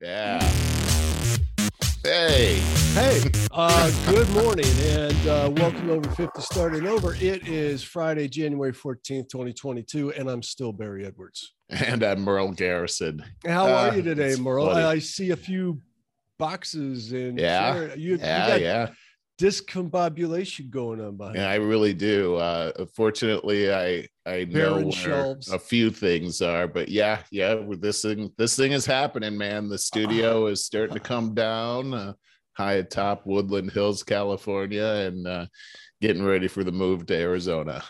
Yeah. Hey. Hey, uh, good morning and uh, welcome over 50 starting over. It is Friday, January 14th, 2022, and I'm still Barry Edwards. And I'm Merle Garrison. How are Uh, you today, it's Merle? funny. I, see a few boxes and Yeah, you, you Yeah, got yeah. Discombobulation going on behind. Yeah, I really do. Uh fortunately I I know where shelves. a few things are, but yeah, yeah, with this thing this thing is happening, man. The studio is starting to come down uh, high atop Woodland Hills, California, and uh getting ready for the move to Arizona.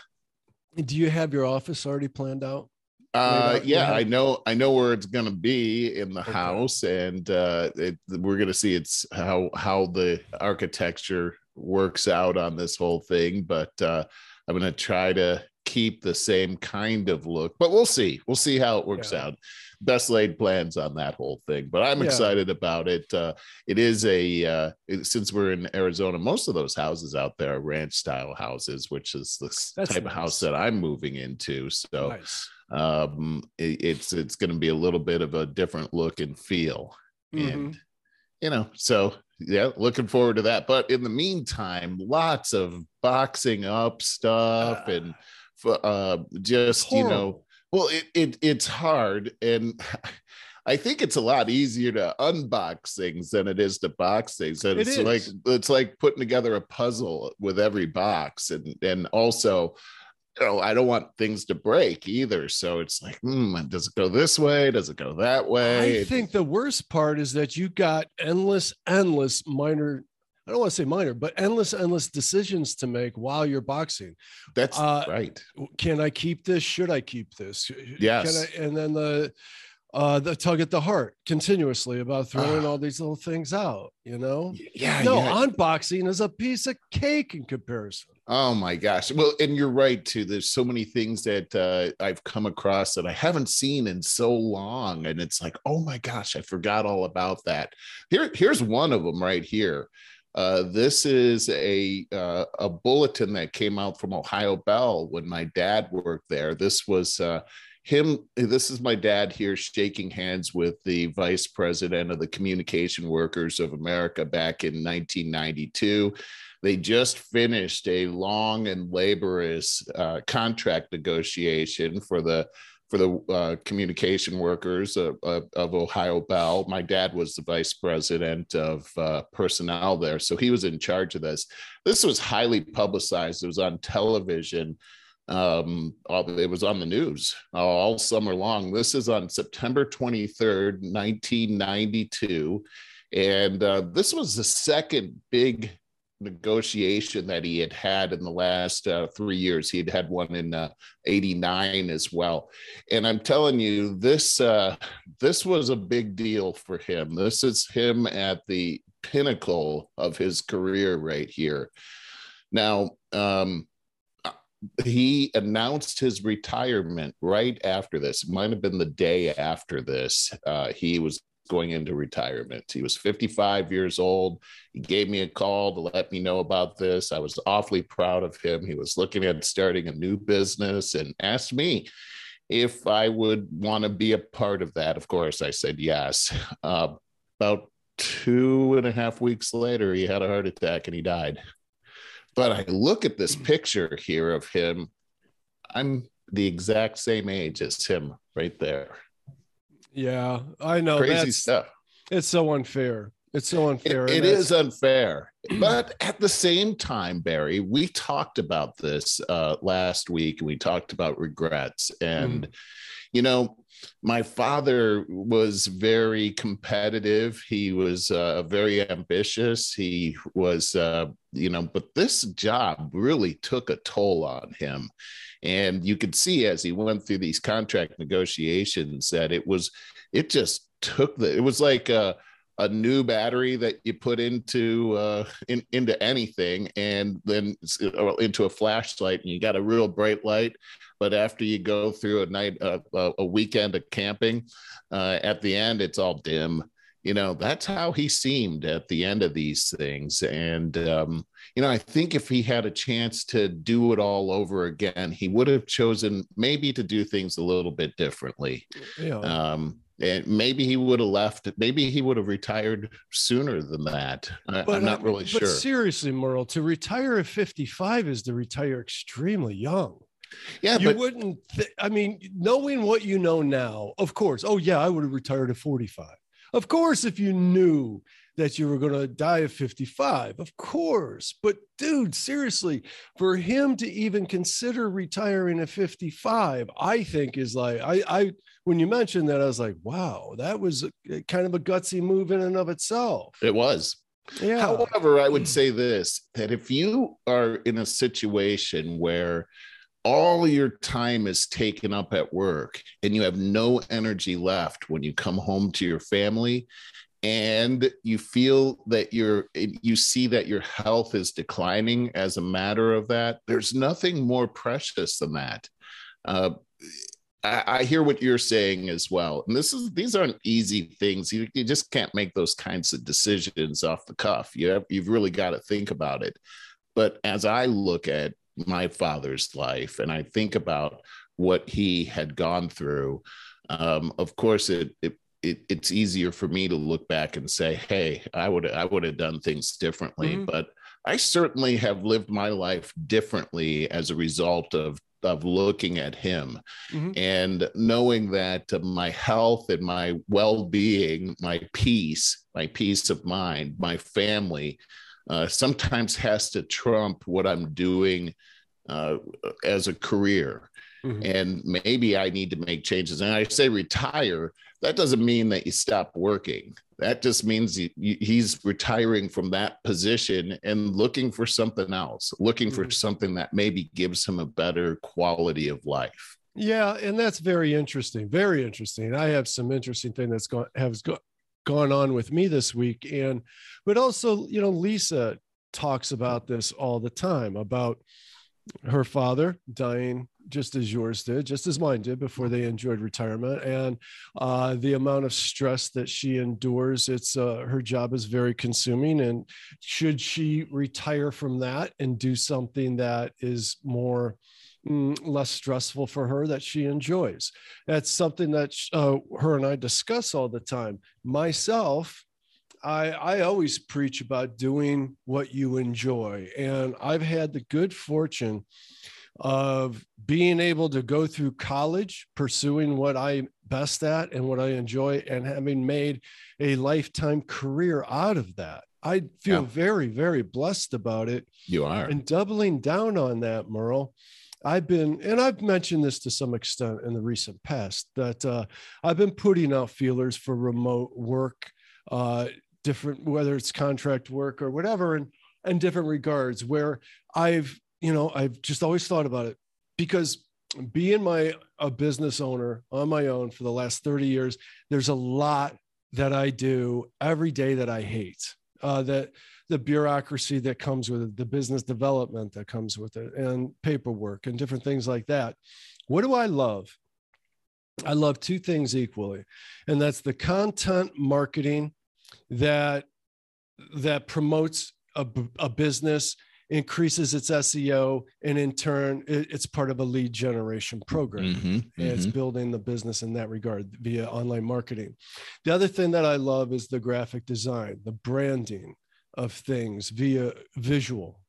Do you have your office already planned out? Uh, yeah. I know. I know where it's gonna be in the Okay. house, and uh, it, we're gonna see it's how how the architecture works out on this whole thing. But uh, I'm gonna try to keep the same kind of look. But we'll see. We'll see how it works Yeah. out. Best laid plans on that whole thing, but I'm Yeah. excited about it. Uh, it is a uh, it- since we're in Arizona, most of those houses out there are ranch style houses, which is the That's type of house that I'm moving into. So nice. Um it- it's it's going to be a little bit of a different look and feel Mhm. and you know so yeah looking forward to that but in the meantime lots of boxing up stuff Ah. and f- uh just you know well it, it it's hard and I think it's a lot easier to unbox things than it is to box things. And It it's like it's like putting together a puzzle with every box, and and also know, I don't want things to break either. So it's like, hmm, does it go this way? Does it go that way? I think the worst part is that you got endless, endless minor. I don't want to say minor, but endless, endless decisions to make while you're boxing. that's uh, right. Can I keep this? Should I keep this? Yes. Can I, and then the uh the tug at the heart continuously about throwing Ah. all these little things out, you know? Yeah. no, yeah. unboxing is a piece of cake in comparison. Oh my gosh. Well, and you're right too. There's so many things that uh, I've come across that I haven't seen in so long. And it's like, oh my gosh, I forgot all about that. Here, here's one of them right here. Uh, this is a uh, a bulletin that came out from Ohio Bell when my dad worked there. This was uh, him. This is my dad here shaking hands with the vice president of the Communication Workers of America back in 1992 they just finished a long and laborious uh, contract negotiation for the for the uh, communication workers of, of, of Ohio Bell. My dad was the vice president of uh, personnel there, so he was in charge of this. This was highly publicized. It was on television. Um, it was on the news all summer long. This is on September 23rd, 1992. And uh, this was the second big negotiation that he had had in the last uh, three years. He had had one in uh, 89 as well. And I'm telling you, this uh, this was a big deal for him. This is him at the pinnacle of his career right here. Now, um, he announced his retirement right after this. Might have been the day after this. Uh, he was going into retirement. He was 55 years old. He gave me a call to let me know about this. I was awfully proud of him. He was looking at starting a new business and asked me if I would want to be a part of that. Of course, I said yes. Uh, about two and a half weeks later, he had a heart attack and he died. But I look at this hmm. picture here of him. I'm the exact same age as him right there. Yeah, I know. Crazy stuff. It's so unfair. It's so unfair. it and is unfair. But at the same time, Barry, we talked about this uh, last week and we talked about regrets. And, Mm. you know, my father was very competitive. He was uh, very ambitious. He was, uh, you know, but this job really took a toll on him. And you could see as he went through these contract negotiations that it was, it just took the, it was like, uh, a new battery that you put into uh, in, into anything and then into a flashlight and you got a real bright light. But after you go through a night uh, a a weekend of camping uh, at the end it's all dim. You know that's how he seemed at the end of these things. And um, you know i think if he had a chance to do it all over again he would have chosen maybe to do things a little bit differently. Yeah. um, and maybe he would have left. Maybe he would have retired sooner than that. I, am uh, not really but sure. seriously, Merle, to retire at 55 is to retire extremely young. Yeah, you but wouldn't. Th- I mean, knowing what you know now, of course. Oh yeah, I would have retired at 45. Of course, if you knew that you were going to die at 55, of course. But dude, seriously, for him to even consider retiring at 55, I think is like I I when you mentioned that, I was like, wow, that was a, kind of a gutsy move in and of itself. it was. Yeah. However, I would say this that if you are in a situation where all your time is taken up at work and you have no energy left when you come home to your family and you feel that you're you see that your health is declining as a matter of that there's nothing more precious than that. Uh, I, I hear what you're saying as well. And this is these aren't easy things. You, you just can't make those kinds of decisions off the cuff. You have you've really got to think about it. But as i look at my father's life and i think about what he had gone through um, of course it, it it, it's easier for me to look back and say, "Hey, I would I would have done things differently." Mhm. But I certainly have lived my life differently as a result of of looking at him Mhm. and knowing that my health and my well-being, my peace, my peace of mind, my family, uh, sometimes has to trump what I'm doing uh, as a career Mhm. and maybe I need to make changes. And I say retire, that doesn't mean that you stop working. That just means he, he's retiring from that position and looking for something else, looking for Mhm. something that maybe gives him a better quality of life. Yeah, and that's very interesting. Very interesting. I have some interesting thing that's gone has go, gone on with me this week, and but also, you know, Lisa talks about this all the time about her father dying just as yours did, just as mine did before they enjoyed retirement, and uh, the amount of stress that she endures. It's uh, her job is very consuming, and should she retire from that and do something that is more mm, less stressful for her that she enjoys. That's something that uh, her and I discuss all the time. Myself, I, I always preach about doing what you enjoy. And I've had the good fortune of being able to go through college, pursuing what I'm best at and what I enjoy, and having made a lifetime career out of that. I feel Yeah. very, very blessed about it You are. and doubling down on that, Merle, I've been, and I've mentioned this to some extent in the recent past, that uh, I've been putting out feelers for remote work, uh, different, whether it's contract work or whatever, and in different regards, where I've, you know, I've just always thought about it because being my a business owner on my own for the last 30 years, there's a lot that I do every day that I hate. Uh, that the bureaucracy that comes with it, the business development that comes with it, and paperwork and different things like that. What do I love? I love two things equally, and that's the content marketing that that promotes a, a business, increases its SEO, and in turn, it- it's part of a lead generation program Mhm, and it's building the business in that regard via online marketing. The other thing that I love is the graphic design, the branding of things via visual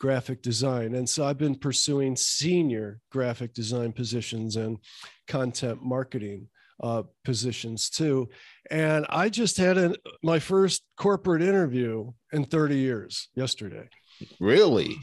graphic design. And so I've been pursuing senior graphic design positions and content marketing uh, positions too. And I just had an, my first corporate interview in 30 years yesterday. Really?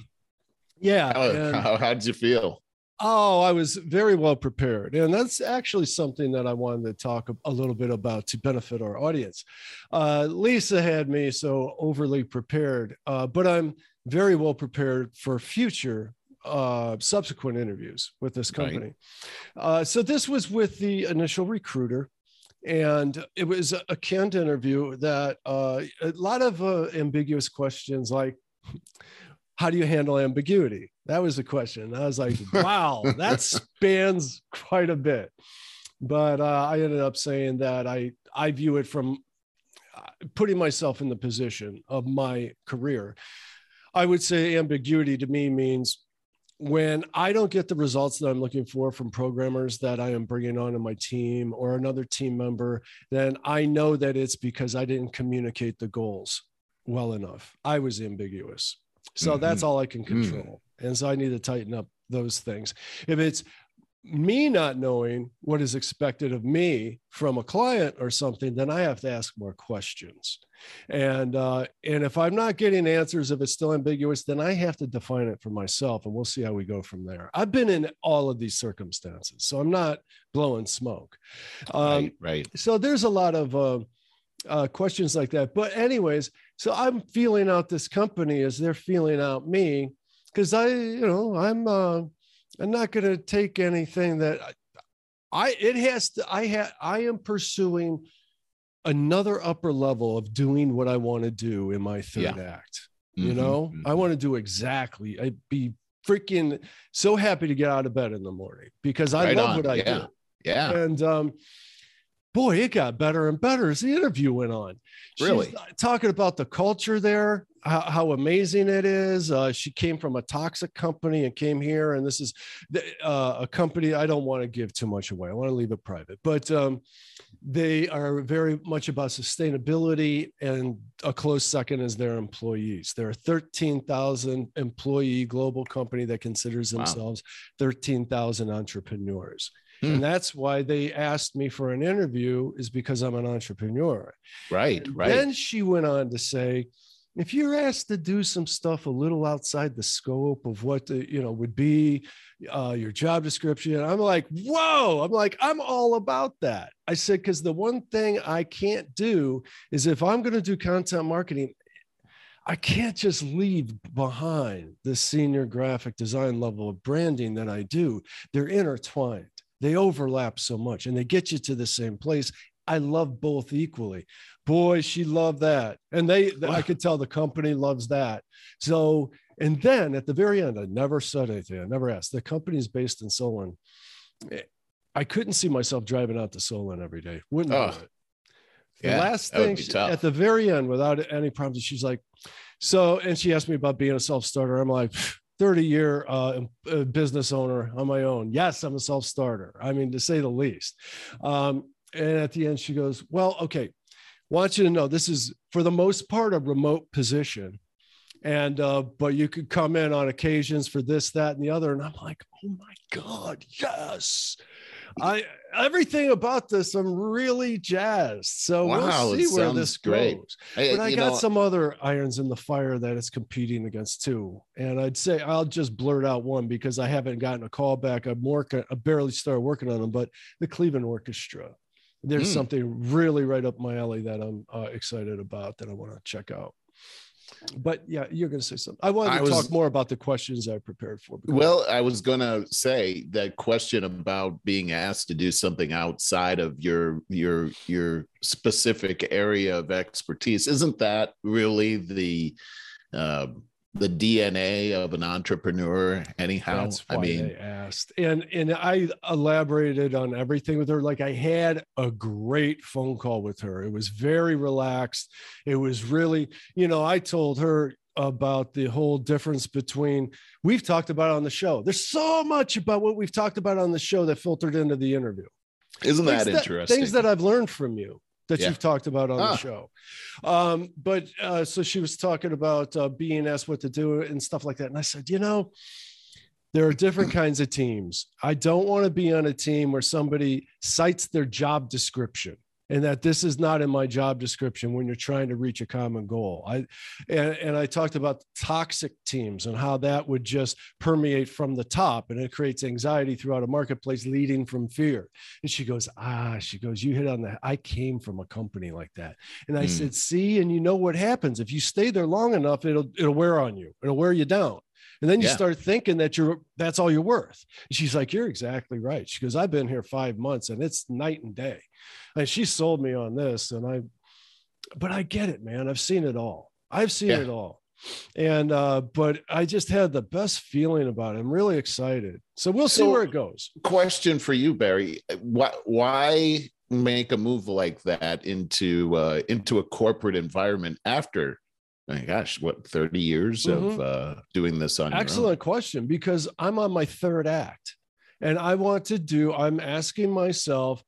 Yeah. How, and- how, how'd you feel? Oh, I was very well prepared. And that's actually something that I wanted to talk a- a little bit about to benefit our audience. Uh, Lisa had me so overly prepared, uh, but I'm very well prepared for future uh, subsequent interviews with this Right. company. Uh, so this was with the initial recruiter. And it was a, a canned interview that uh, a lot of uh, ambiguous questions like, how do you handle ambiguity? That was the question. I was like, wow, that spans quite a bit. But uh, I ended up saying that I I view it from uh, putting myself in the position of my career. I would say ambiguity to me means when I don't get the results that I'm looking for from programmers that I am bringing on in my team or another team member, then I know that it's because I didn't communicate the goals well enough. I was ambiguous. So mm-hmm. that's all I can mm. control. Mm. And so I need to tighten up those things. If it's me not knowing what is expected of me from a client or something, then I have to ask more questions. And uh, and if I'm not getting answers, if it's still ambiguous, then I have to define it for myself, and we'll see how we go from there. I've been in all of these circumstances, so I'm not blowing smoke. Um, right, right. So there's a lot of uh, uh, questions like that. But anyways, so I'm feeling out this company as they're feeling out me because I, you know, I'm uh, I'm not going to take anything that I it has to I have I am pursuing another upper level of doing what I want to do in my third yeah. act. Mm-hmm, you know, mm-hmm. I want to do exactly. I'd be freaking so happy to get out of bed in the morning because I right love on. what I yeah. do. Yeah. And um boy, it got better and better as the interview went on. Really? She's talking about the culture there, how, how amazing it is. Uh, she came from a toxic company and came here, and this is uh, a company I don't want to give too much away. I want to leave it private, but um, they are very much about sustainability, and a close second is their employees. They're a 13,000 employee global company that considers themselves wow. 13,000 entrepreneurs. Hmm. And that's why they asked me for an interview, is because I'm an entrepreneur. Right, right. Then she went on to say, if you're asked to do some stuff a little outside the scope of what the, you know would be uh, your job description i'm like whoa i'm like i'm all about that i said because the one thing i can't do is if i'm going to do content marketing I can't just leave behind the senior graphic design level of branding that I do. They're intertwined they overlap so much and they get you to the same place. I love both equally. Boy, she loved that. And they, wow. I could tell the company loves that. So, and then at the very end, I never said anything. I never asked. The company is based in Solon. I couldn't see myself driving out to Solon every day. Wouldn't oh, do it. The yeah, last thing she, at the very end, without any problems, she's like, so, and she asked me about being a self starter. I'm like, 30 year uh, uh, business owner on my own. Yes, I'm a self starter. I mean, to say the least. Um, and at the end, she goes, Well, okay, want you to know this is for the most part a remote position. And, uh, but you could come in on occasions for this, that, and the other. And I'm like, Oh my God, yes. I everything about this, I'm really jazzed. So wow, we'll see where this great. goes. I, but I got know, some other irons in the fire that it's competing against too. And I'd say I'll just blurt out one because I haven't gotten a call back. I'm working, I barely started working on them, but the Cleveland Orchestra. There's mm. something really right up my alley that I'm uh, excited about that I want to check out but yeah, you're going to say something. I wanted to I was, talk more about the questions I prepared for. Well, I was going to say that question about being asked to do something outside of your your your specific area of expertise. Isn't that really the uh, the DNA of an entrepreneur anyhow. That's why I mean, they asked, and and I elaborated on everything with her. Like I had a great phone call with her. It was very relaxed. It was really, you know, I told her about the whole difference between we've talked about on the show. There's so much about what we've talked about on the show that filtered into the interview. Isn't that things interesting? Things that I've learned from you that yeah. you've talked about on ah. the show. Um, but uh, so she was talking about uh, being asked what to do and stuff like that. And I said, you know, there are different kinds of teams. I don't want to be on a team where somebody cites their job description and that this is not in my job description when you're trying to reach a common goal. I and, and I talked about toxic teams and how that would just permeate from the top and it creates anxiety throughout a marketplace leading from fear. And she goes, ah, she goes, you hit on that. I came from a company like that. And I mm. said, see, and you know what happens if you stay there long enough, it'll it'll wear on you, it'll wear you down. And then you yeah. start thinking that you're that's all you're worth. And she's like, You're exactly right. She goes, I've been here five months and it's night and day. And she sold me on this. And I, but I get it, man. I've seen it all. I've seen yeah. it all. And uh, but I just had the best feeling about it. I'm really excited. So we'll see so, where it goes. Question for you, Barry. Why why make a move like that into uh, into a corporate environment after my gosh, what 30 years mm-hmm. of uh, doing this on Excellent question because I'm on my third act and I want to do, I'm asking myself,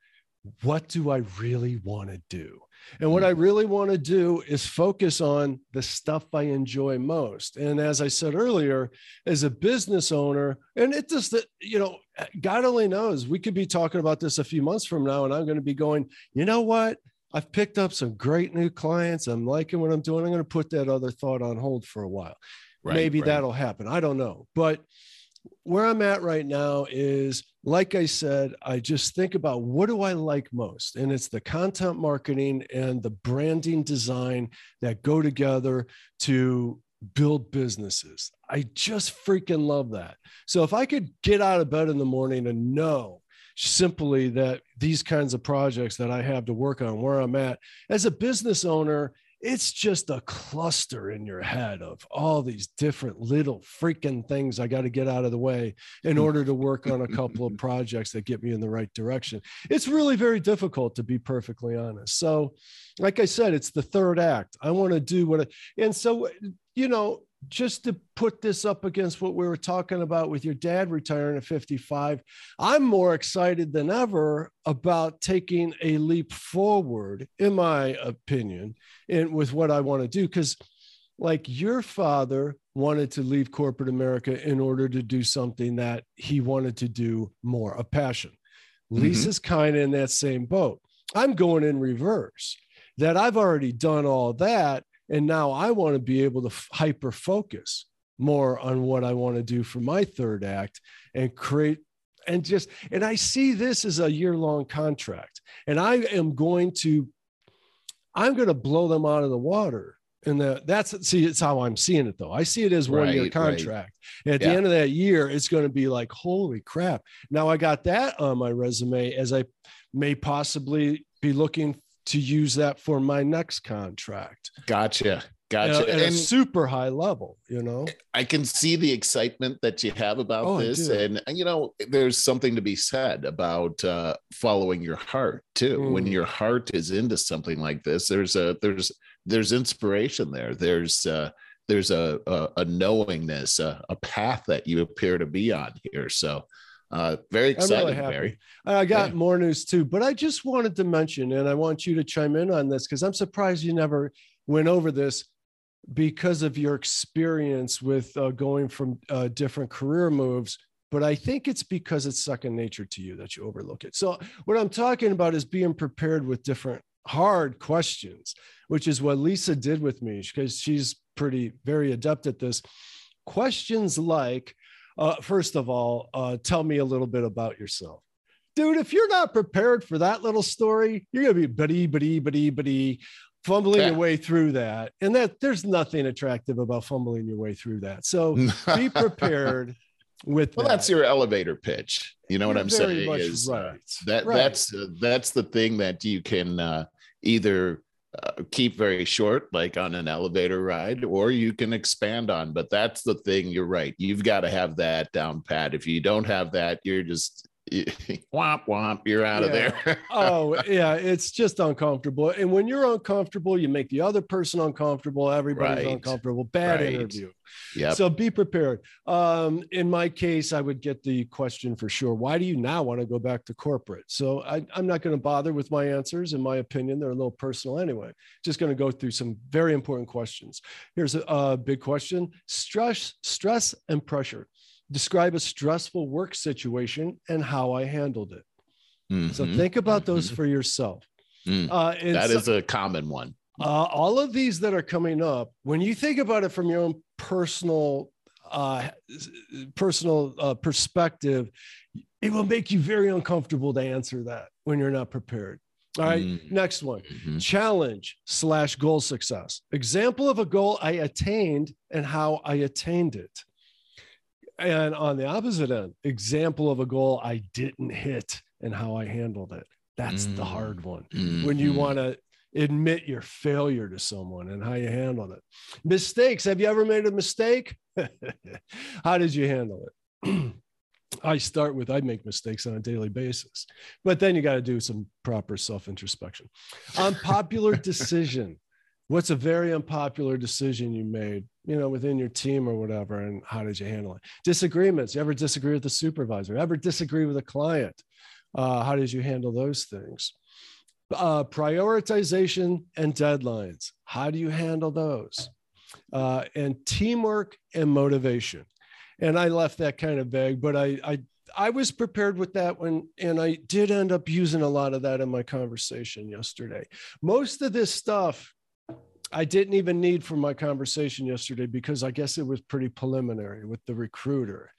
what do I really want to do? And what I mm-hmm. really want to do is focus on the stuff I enjoy most. And as I said earlier, as a business owner, and it just, that, you know, God only knows, we could be talking about this a few months from now, and I'm going to be going, you know what? I've picked up some great new clients. I'm liking what I'm doing. I'm going to put that other thought on hold for a while. Right, Maybe right. that'll happen. I don't know. But where I'm at right now is, like I said, I just think about what do I like most? And it's the content marketing and the branding design that go together to build businesses. I just freaking love that. So if I could get out of bed in the morning and know simply that these kinds of projects that I have to work on where I'm at as a business owner, it's just a cluster in your head of all these different little freaking things I got to get out of the way in order to work on a couple of projects that get me in the right direction. It's really very difficult to be perfectly honest. So, like I said, it's the third act. I want to do what I, and so, you know, just to put this up against what we were talking about with your dad retiring at 55, I'm more excited than ever about taking a leap forward, in my opinion, in with what I want to do. Because, like your father wanted to leave corporate America in order to do something that he wanted to do more, a passion. Mm-hmm. Lisa's kind of in that same boat. I'm going in reverse, that I've already done all that and now I want to be able to hyper focus more on what I want to do for my third act and create and just and I see this as a year long contract and I am going to I'm going to blow them out of the water and the, that's see it's how I'm seeing it though. I see it as one right, year contract. Right. At yeah. the end of that year it's going to be like holy crap. Now I got that on my resume as I may possibly be looking to use that for my next contract. Gotcha. Gotcha. At, at and a super high level, you know. I can see the excitement that you have about oh, this. And you know, there's something to be said about uh following your heart too. Mm. When your heart is into something like this, there's a there's there's inspiration there. There's uh there's a a, a knowingness, a, a path that you appear to be on here. So uh, very excited, really Barry. I got yeah. more news too, but I just wanted to mention, and I want you to chime in on this because I'm surprised you never went over this because of your experience with uh, going from uh, different career moves. But I think it's because it's second nature to you that you overlook it. So, what I'm talking about is being prepared with different hard questions, which is what Lisa did with me because she's pretty, very adept at this. Questions like, uh, first of all, uh, tell me a little bit about yourself. Dude, if you're not prepared for that little story, you're going to be buddy, buddy, buddy, buddy, fumbling yeah. your way through that. And that there's nothing attractive about fumbling your way through that. So be prepared with well that. that's your elevator pitch you know you're what i'm saying is uh, right. that right. that's uh, that's the thing that you can uh, either uh, keep very short, like on an elevator ride, or you can expand on. But that's the thing. You're right. You've got to have that down pat. If you don't have that, you're just womp womp you're out yeah. of there. Oh yeah it's just uncomfortable and when you're uncomfortable you make the other person uncomfortable everybody's right. uncomfortable bad right. interview. Yeah so be prepared. Um in my case i would get the question for sure why do you now want to go back to corporate? So I, i'm not going to bother with my answers. In my opinion they're a little personal anyway. Just going to go through some very important questions. Here's a, a big question. Stress stress and pressure describe a stressful work situation and how I handled it. Mm-hmm. So think about those mm-hmm. for yourself. Mm. Uh, that is a common one. Uh, all of these that are coming up, when you think about it from your own personal uh, personal uh, perspective, it will make you very uncomfortable to answer that when you're not prepared. All right, mm. next one mm-hmm. challenge slash goal success. Example of a goal I attained and how I attained it and on the opposite end, example of a goal I didn't hit and how I handled it. That's mm. the hard mm, one. Mm-hmm. When you mm-hmm. want to admit your failure to someone and how you handled it. Mistakes. Have you ever made a mistake? how did you handle it? I start with I make mistakes on a daily basis, but then you got to do some proper self introspection. Unpopular decision. What's a very unpopular decision you made, you know, within your team or whatever, and how did you handle it? Disagreements. You ever disagree with the supervisor? Ever disagree with a client? Uh, how did you handle those things? Uh, prioritization and deadlines. How do you handle those? Uh, and teamwork and motivation. And I left that kind of vague, but I, I I was prepared with that one, and I did end up using a lot of that in my conversation yesterday. Most of this stuff I didn't even need for my conversation yesterday because I guess it was pretty preliminary with the recruiter.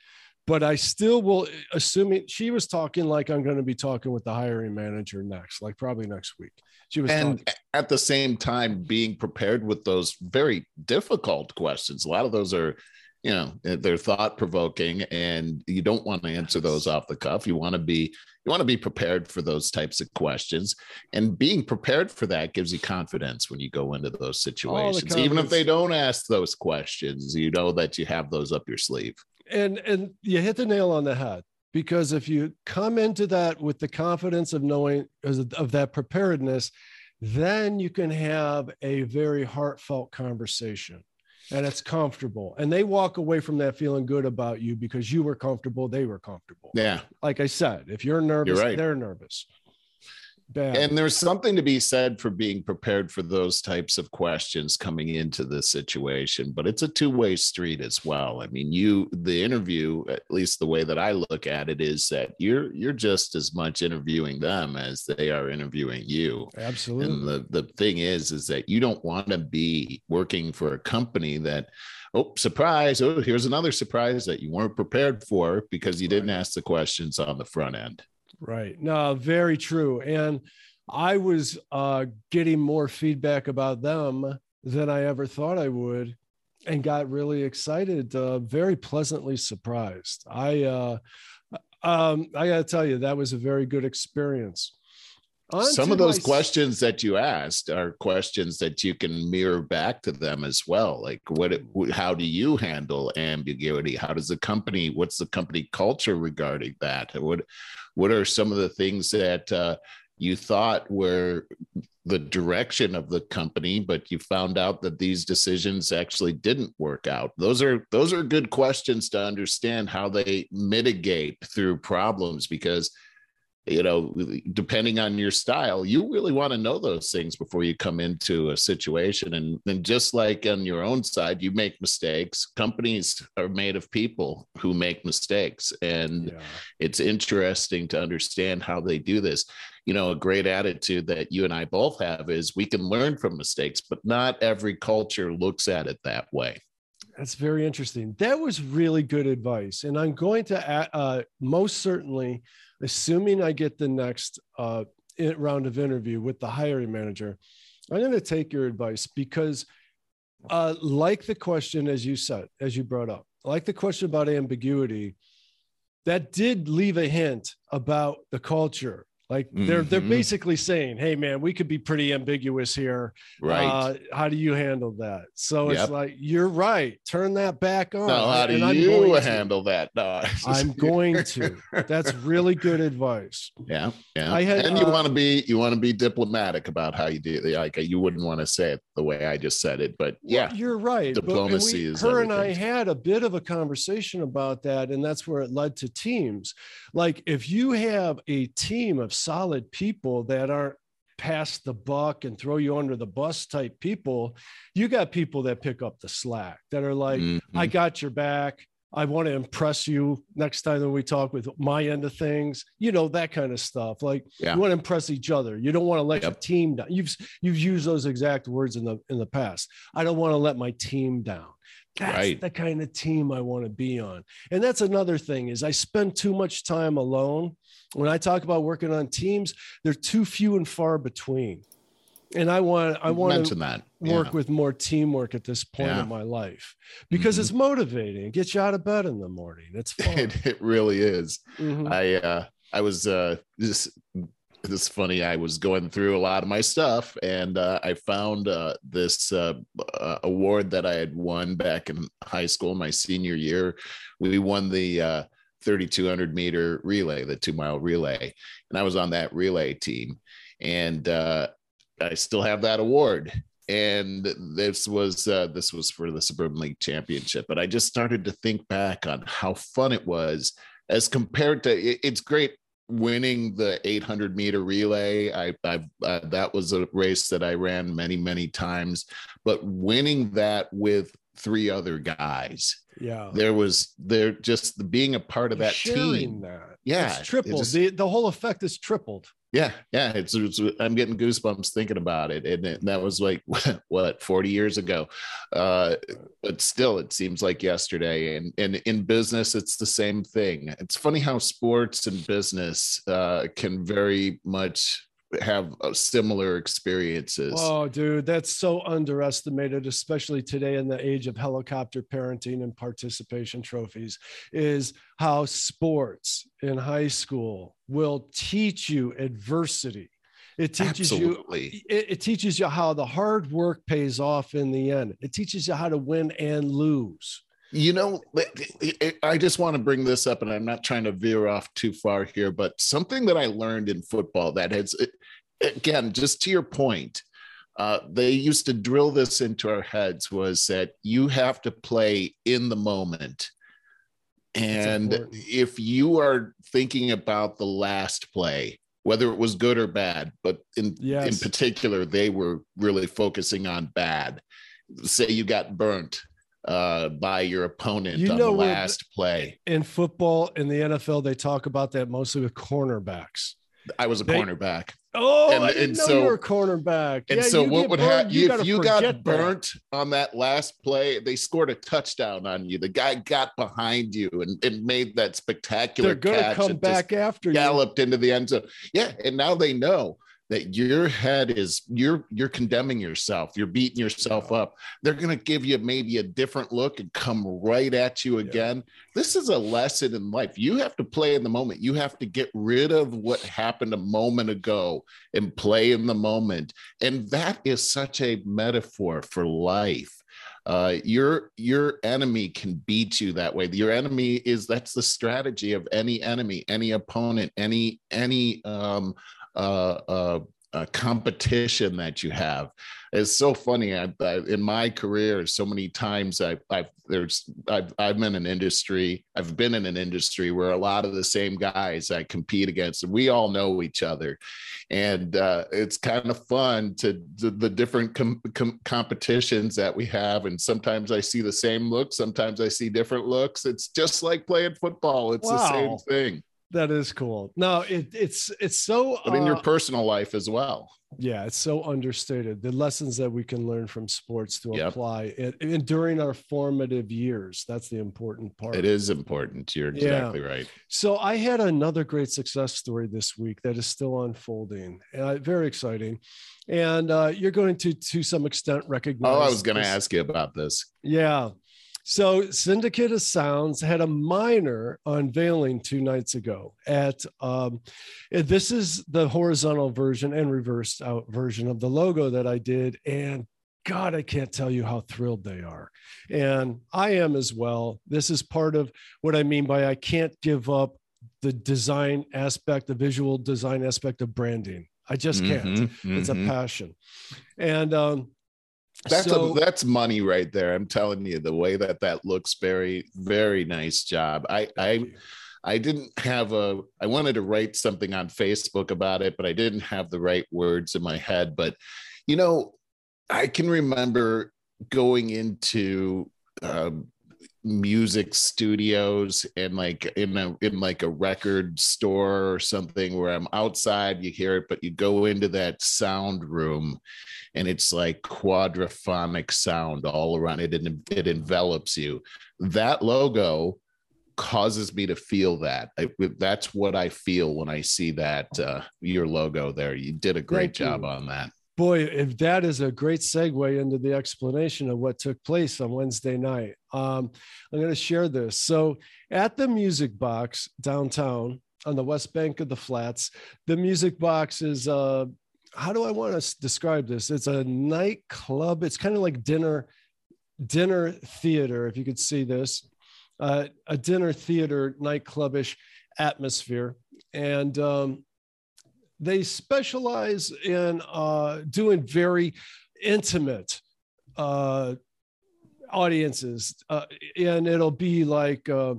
But I still will, assuming she was talking like I'm going to be talking with the hiring manager next, like probably next week. She was and talking. at the same time being prepared with those very difficult questions. A lot of those are you know eh, they're thought provoking and you don't want to answer those off the cuff. You want to be you want to be prepared for those types of questions and being prepared for that gives you confidence when you go into those situations. Even if they don't ask those questions you know that you have those up your sleeve. And and you hit the nail on the head because if you come into that with the confidence of knowing of that preparedness then you can have a very heartfelt conversation and it's comfortable. And they walk away from that feeling good about you because you were comfortable they were comfortable. Yeah. Like i said if you're nervous you're right. they're nervous Bad. And there's something to be said for being prepared for those types of questions coming into the situation, but it's a two-way street as well. I mean, you the interview, at least the way that I look at it, is that you're you're just as much interviewing them as they are interviewing you. Absolutely. And the the thing is, is that you don't want to be working for a company that oh surprise oh here's another surprise that you weren't prepared for because you didn't ask the questions on the front end Right. No, very true. And I was uh, getting more feedback about them than I ever thought I would and got really excited, uh, very pleasantly surprised. I, uh, um, I got to tell you, that was a very good experience. Some of those my... questions that you asked are questions that you can mirror back to them as well. Like, what, how do you handle ambiguity? How does the company, what's the company culture regarding that? What, what are some of the things that uh, you thought were the direction of the company but you found out that these decisions actually didn't work out those are those are good questions to understand how they mitigate through problems because you know, depending on your style, you really want to know those things before you come into a situation. And then, just like on your own side, you make mistakes. Companies are made of people who make mistakes. And yeah. it's interesting to understand how they do this. You know, a great attitude that you and I both have is we can learn from mistakes, but not every culture looks at it that way. That's very interesting. That was really good advice. And I'm going to uh, most certainly assuming I get the next uh, round of interview with the hiring manager, I'm going to take your advice because, uh, like the question, as you said, as you brought up, like the question about ambiguity, that did leave a hint about the culture like they're mm-hmm. they're basically saying, "Hey, man, we could be pretty ambiguous here. Right? Uh, how do you handle that?" So yep. it's like you're right. Turn that back on. No, how do you handle to. that? No, I'm going to. That's really good advice. Yeah, yeah. I had, and you uh, want to be you want to be diplomatic about how you do. Like you wouldn't want to say it the way I just said it, but yeah, you're right. Diplomacy we, is. Her everything. and I had a bit of a conversation about that, and that's where it led to teams. Like if you have a team of solid people that aren't pass the buck and throw you under the bus type people, you got people that pick up the slack that are like, mm-hmm. I got your back. I want to impress you next time that we talk with my end of things, you know, that kind of stuff. Like yeah. you want to impress each other. You don't want to let yep. your team down. You've you've used those exact words in the in the past. I don't want to let my team down. That's right. the kind of team I want to be on. And that's another thing is I spend too much time alone. When I talk about working on teams, they're too few and far between. And I want I want to that. Yeah. work with more teamwork at this point yeah. in my life because mm-hmm. it's motivating. It gets you out of bed in the morning. It's fun. it, it really is. Mm-hmm. I uh I was uh just it's funny. I was going through a lot of my stuff, and uh, I found uh, this uh, uh award that I had won back in high school, my senior year. We won the uh, 3,200 meter relay, the two mile relay, and I was on that relay team. And uh, I still have that award. and this was uh, this was for the suburban league championship but i just started to think back on how fun it was as compared to it, it's great winning the 800 meter relay i i uh, that was a race that i ran many many times but winning that with three other guys yeah. There was there just being a part of that team. that. Yeah it's tripled. just, the, the whole effect is tripled. Yeah yeah. It's, it's, i'm getting goosebumps thinking about it. And, it, and that was like what 40 years ago? Uh, but still it seems like yesterday. And and in business it's the same thing. It's funny how sports and business uh, can very much have uh, similar experiences. Oh, dude, that's so underestimated, especially today in the age of helicopter parenting and participation trophies, is how sports in high school will teach you adversity. It teaches Absolutely. you it, it teaches you how the hard work pays off in the end. It teaches you how to win and lose. You know, I just want to bring this up, and I'm not trying to veer off too far here, but something that I learned in football that has, again, just to your point, uh, they used to drill this into our heads was that you have to play in the moment. And if you are thinking about the last play, whether it was good or bad, but in yes. in particular, they were really focusing on bad. Say you got burnt uh, by your opponent you on the last play. In football, in the NFL, they talk about that mostly with cornerbacks. I was a they, cornerback. Oh, and, I didn't and know so, you were a cornerback. And yeah, so what would happen if you got burnt that. on that last play? They scored a touchdown on you. The guy got behind you and, and made that spectacular They're catch. Come back after galloped you. Galloped into the end zone. Yeah, and now they know that your head is you're you're condemning yourself you're beating yourself up. They're going to give you maybe a different look and come right at you again. Yeah. this is a lesson in life. You have to play in the moment. You have to get rid of what happened a moment ago and play in the moment. And that is such a metaphor for life. Uh, your your enemy can beat you that way. Your enemy is that's the strategy of any enemy any opponent any any um uh, competition that you have. It's so funny. I, I, in my career, so many times I, have there's I've, I'm in an industry. I've been in an industry where a lot of the same guys I compete against. We all know each other, and uh, it's kind of fun to, to the different com- com- competitions that we have. And sometimes I see the same looks, sometimes I see different looks. It's just like playing football. It's wow. the same thing that is cool. No, it, it's it's so. But in uh, your personal life as well. Yeah, it's so understated. The lessons that we can learn from sports to yep. apply it, and during our formative years. That's the important part. It is important. You're exactly yeah. right. So I had another great success story this week that is still unfolding. Uh, very exciting, and uh, you're going to to some extent recognize. Oh, I was going to ask you about this. Yeah. So, Syndicate of Sounds had a minor unveiling two nights ago. At um, this is the horizontal version and reversed out version of the logo that I did, and God, I can't tell you how thrilled they are. And I am as well. This is part of what I mean by I can't give up the design aspect, the visual design aspect of branding. I just can't. Mm-hmm, it's mm-hmm. a passion. And um, that's so, a, that's money right there. I'm telling you, the way that that looks, very very nice job. I I I didn't have a. I wanted to write something on Facebook about it, but I didn't have the right words in my head. But you know, I can remember going into um, music studios and like in a in like a record store or something where I'm outside, you hear it, but you go into that sound room and it's like quadraphonic sound all around it and it envelops you. That logo causes me to feel that. I, that's what I feel when I see that uh, your logo there. You did a great Thank job you. on that boy, if that is a great segue into the explanation of what took place on Wednesday night, um, I'm going to share this. So, at the Music Box downtown on the west bank of the flats, the Music Box is uh, how do I want to describe this? It's a nightclub. It's kind of like dinner, dinner theater. If you could see this, uh, a dinner theater nightclubish atmosphere, and um, they specialize in uh, doing very intimate uh, audiences, uh, and it'll be like. Uh,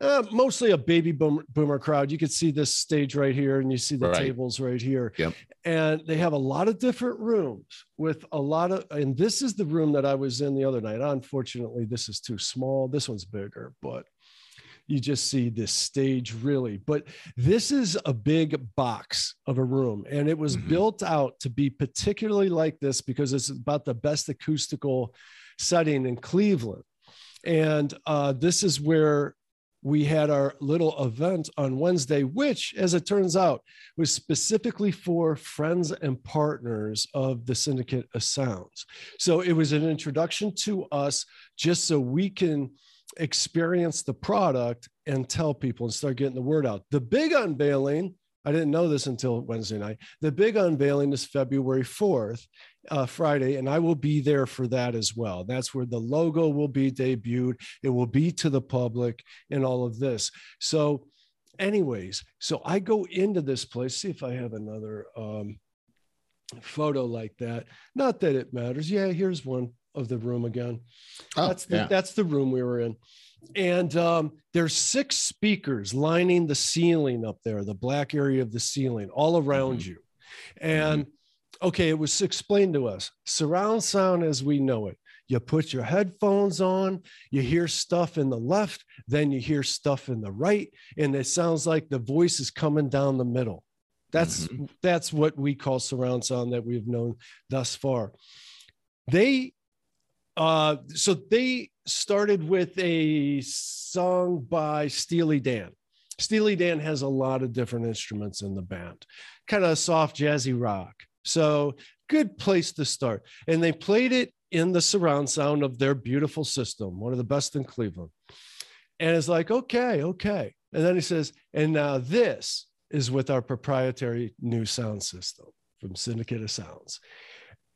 uh, mostly a baby boomer, boomer, crowd. You can see this stage right here, and you see the right. tables right here. Yep. And they have a lot of different rooms with a lot of, and this is the room that I was in the other night. Unfortunately, this is too small. This one's bigger, but you just see this stage really. But this is a big box of a room, and it was mm-hmm. built out to be particularly like this because it's about the best acoustical setting in Cleveland. And uh, this is where we had our little event on Wednesday, which, as it turns out, was specifically for friends and partners of the Syndicate of Sounds. So it was an introduction to us just so we can experience the product and tell people and start getting the word out. The big unveiling I didn't know this until Wednesday night. The big unveiling is February 4th, uh, Friday, and I will be there for that as well. That's where the logo will be debuted. It will be to the public and all of this. So, anyways, so I go into this place, see if I have another um, photo like that. Not that it matters. Yeah, here's one of the room again. Oh, that's the, yeah. that's the room we were in and um, there's six speakers lining the ceiling up there, the black area of the ceiling, all around mm-hmm. you. And mm-hmm. okay, it was explained to us surround sound as we know it. You put your headphones on, you hear stuff in the left, then you hear stuff in the right, and it sounds like the voice is coming down the middle. That's mm-hmm. that's what we call surround sound that we've known thus far. They uh so they started with a song by Steely Dan. Steely Dan has a lot of different instruments in the band, kind of soft jazzy rock. So, good place to start. And they played it in the surround sound of their beautiful system, one of the best in Cleveland. And it's like, okay, okay. And then he says, and now this is with our proprietary new sound system from Syndicate of Sounds.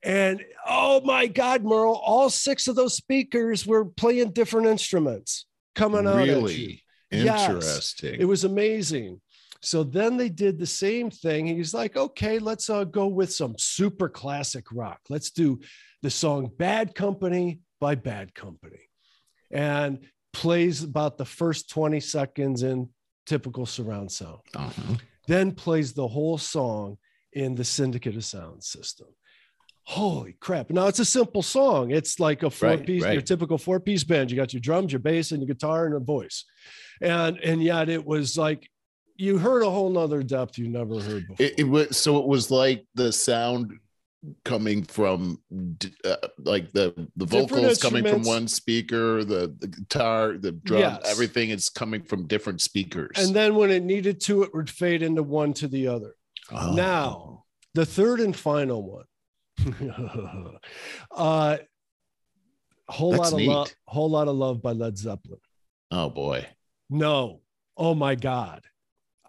And oh my God, Merle, all six of those speakers were playing different instruments coming out. Really interesting. Yes, it was amazing. So then they did the same thing. He's like, okay, let's uh, go with some super classic rock. Let's do the song Bad Company by Bad Company. And plays about the first 20 seconds in typical surround sound. Uh-huh. Then plays the whole song in the Syndicate of Sound system holy crap. Now it's a simple song. It's like a four right, piece, right. your typical four piece band. You got your drums, your bass, and your guitar and a voice. And and yet it was like you heard a whole nother depth you never heard before. It, it was so it was like the sound coming from uh, like the the vocals coming from one speaker the the guitar the drum yes. everything is coming from different speakers and then when it needed to it would fade into one to the other oh. now the third and final one uh, whole That's lot of love, whole lot of love by Led Zeppelin. Oh boy. No. Oh my God.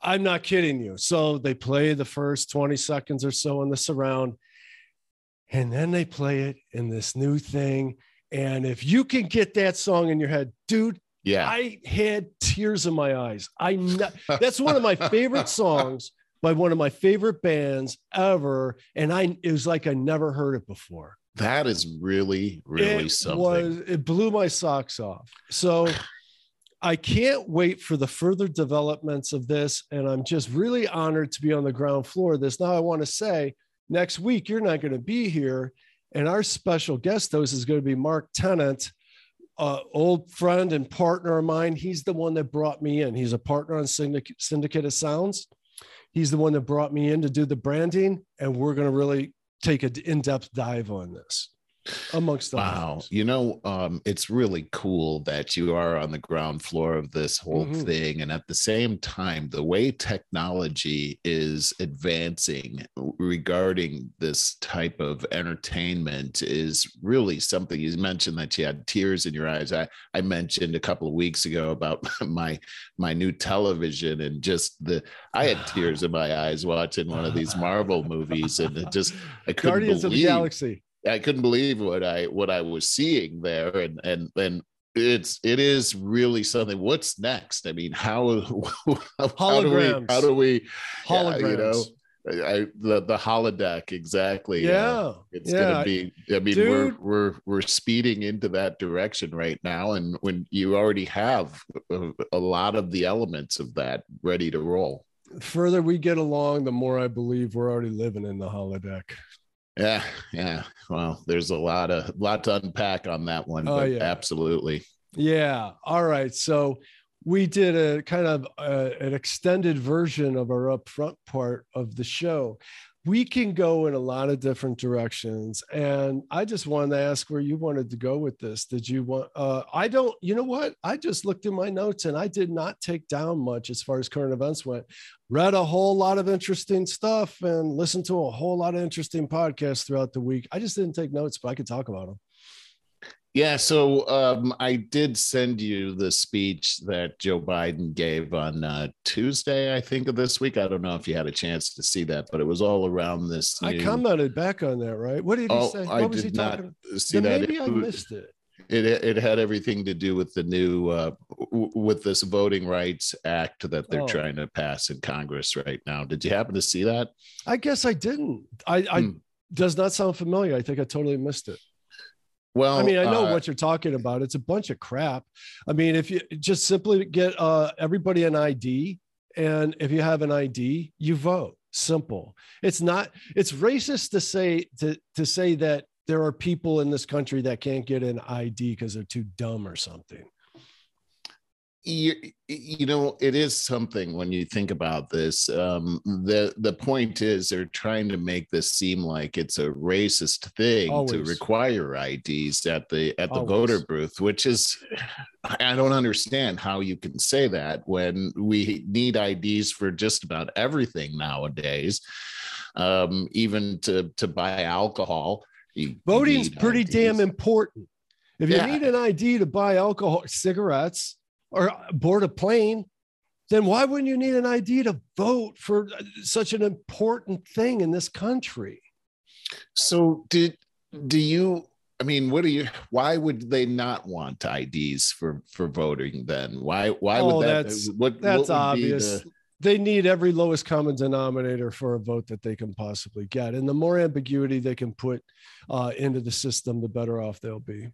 I'm not kidding you. So they play the first 20 seconds or so in the surround, and then they play it in this new thing. And if you can get that song in your head, dude, yeah, I had tears in my eyes. I that's one of my favorite songs by one of my favorite bands ever. And I it was like I never heard it before. That is really, really it something. Was, it blew my socks off. So I can't wait for the further developments of this. And I'm just really honored to be on the ground floor of this. Now, I want to say next week, you're not going to be here. And our special guest host is going to be Mark Tennant, uh, old friend and partner of mine. He's the one that brought me in. He's a partner on Syndicate, Syndicate of Sounds. He's the one that brought me in to do the branding, and we're going to really take an in-depth dive on this amongst wow things. you know um, it's really cool that you are on the ground floor of this whole mm-hmm. thing and at the same time the way technology is advancing regarding this type of entertainment is really something you mentioned that you had tears in your eyes i i mentioned a couple of weeks ago about my my new television and just the i had tears in my eyes watching one of these marvel movies and it just i couldn't guardians believe, of the galaxy I couldn't believe what I what I was seeing there, and and and it's it is really something. What's next? I mean, how how, how do we how do we holograms? Yeah, you know, I, the the holodeck exactly. Yeah, uh, it's yeah. gonna be. I mean, Dude. we're we're we're speeding into that direction right now, and when you already have a, a lot of the elements of that ready to roll. The further we get along, the more I believe we're already living in the holodeck. Yeah, yeah. Well, there's a lot of lot to unpack on that one. Oh, yeah. absolutely. Yeah. All right. So we did a kind of uh, an extended version of our upfront part of the show. We can go in a lot of different directions, and I just wanted to ask where you wanted to go with this. Did you want? Uh, I don't. You know what? I just looked in my notes, and I did not take down much as far as current events went. Read a whole lot of interesting stuff and listened to a whole lot of interesting podcasts throughout the week. I just didn't take notes, but I could talk about them. Yeah, so um, I did send you the speech that Joe Biden gave on uh, Tuesday, I think, of this week. I don't know if you had a chance to see that, but it was all around this. New... I commented back on that, right? What did he oh, say? What I was did he not talking? see then that. Maybe it, I missed it. It it had everything to do with the new uh, w- with this Voting Rights Act that they're oh. trying to pass in Congress right now. Did you happen to see that? I guess I didn't. I, I hmm. does not sound familiar. I think I totally missed it. Well, I mean, I know uh, what you're talking about. It's a bunch of crap. I mean, if you just simply get uh, everybody an ID, and if you have an ID, you vote. Simple. It's not. It's racist to say to to say that there are people in this country that can't get an ID because they're too dumb or something you, you know it is something when you think about this um, the the point is they're trying to make this seem like it's a racist thing Always. to require ids at the at the Always. voter booth which is i don't understand how you can say that when we need ids for just about everything nowadays um, even to to buy alcohol voting's pretty IDs. damn important if you yeah. need an id to buy alcohol cigarettes or board a plane, then why wouldn't you need an ID to vote for such an important thing in this country? So did do you I mean, what do you why would they not want IDs for for voting then? Why why oh, would that that's, what that's what obvious. The... they need every lowest common denominator for a vote that they can possibly get. And the more ambiguity they can put uh, into the system, the better off they'll be.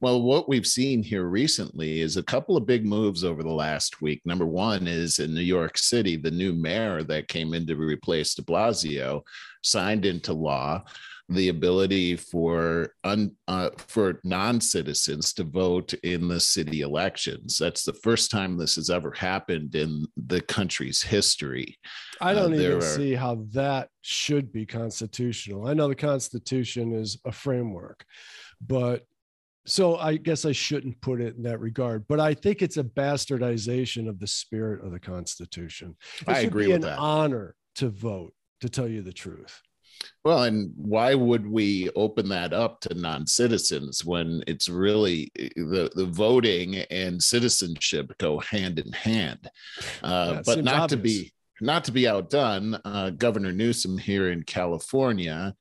Well, what we've seen here recently is a couple of big moves over the last week. Number one is in New York City, the new mayor that came in to replace de Blasio signed into law the ability for un, uh, for non-citizens to vote in the city elections. That's the first time this has ever happened in the country's history. I don't uh, even are, see how that should be constitutional. I know the Constitution is a framework, but so I guess I shouldn't put it in that regard, but I think it's a bastardization of the spirit of the Constitution. It I agree with an that. Honor to vote, to tell you the truth. Well, and why would we open that up to non-citizens when it's really the, the voting and citizenship go hand in hand? Uh, but not obvious. to be not to be outdone, uh, Governor Newsom here in California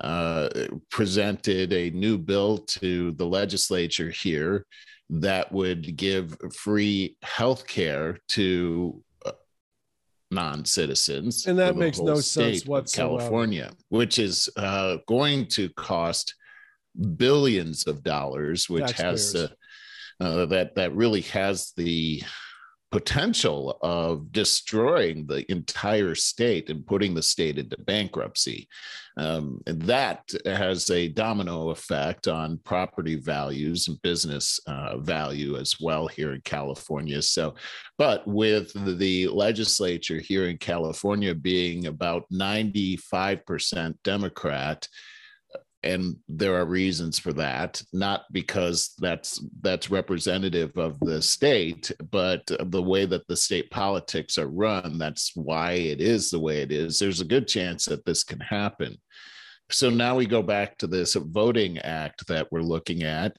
uh, presented a new bill to the legislature here that would give free health care to uh, non-citizens and that makes no sense whatsoever california which is uh, going to cost billions of dollars which Taxpayers. has uh, uh, that that really has the potential of destroying the entire state and putting the state into bankruptcy. Um, and that has a domino effect on property values and business uh, value as well here in California. So, but with the legislature here in California being about 95% Democrat, and there are reasons for that not because that's that's representative of the state but the way that the state politics are run that's why it is the way it is. There's a good chance that this can happen. So now we go back to this voting act that we're looking at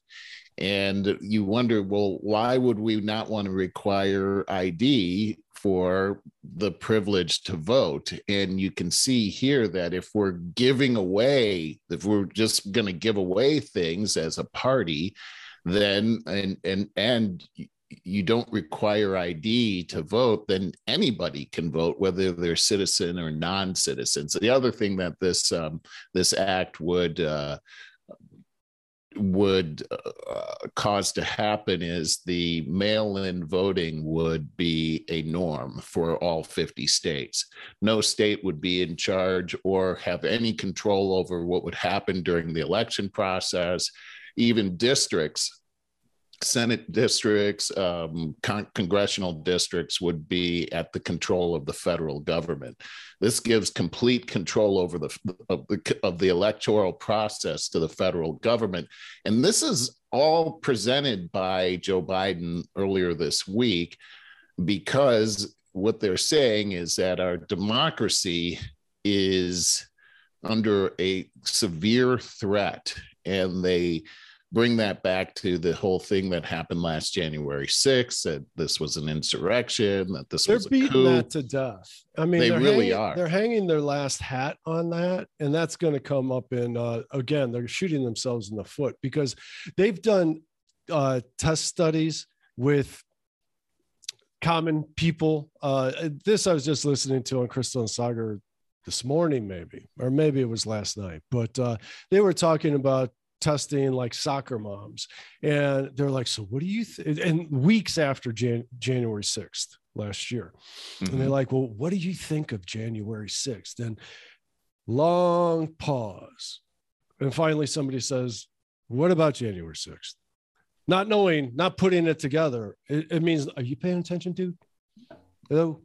and you wonder well why would we not want to require id for the privilege to vote. And you can see here that if we're giving away, if we're just going to give away things as a party, then and and and you don't require ID to vote, then anybody can vote, whether they're citizen or non-citizen. So the other thing that this um, this act would uh, would uh, cause to happen is the mail-in voting would be a norm for all 50 states. No state would be in charge or have any control over what would happen during the election process. Even districts Senate districts, um, con- congressional districts would be at the control of the federal government. This gives complete control over the of, the of the electoral process to the federal government, and this is all presented by Joe Biden earlier this week, because what they're saying is that our democracy is under a severe threat, and they bring that back to the whole thing that happened last January 6th, that this was an insurrection, that this was they're was a beating coup. that to death. I mean, They they're really hanging- are. They're hanging their last hat on that, and that's going to come up in uh, again. They're shooting themselves in the foot because they've done uh, test studies with common people. Uh, this I was just listening to on Krystal and Saagar this morning, maybe, or maybe it was last night. But uh, they were talking about testing like soccer moms, and they're like, "So what do you?" Th-? And weeks after Jan- January sixth last year, and they're Mhm. like, "Well, what do you think of January 6th? And long pause, and finally somebody says, "What about January 6th?" Not knowing, not putting it together. It, it means, are you paying attention, dude? Hello.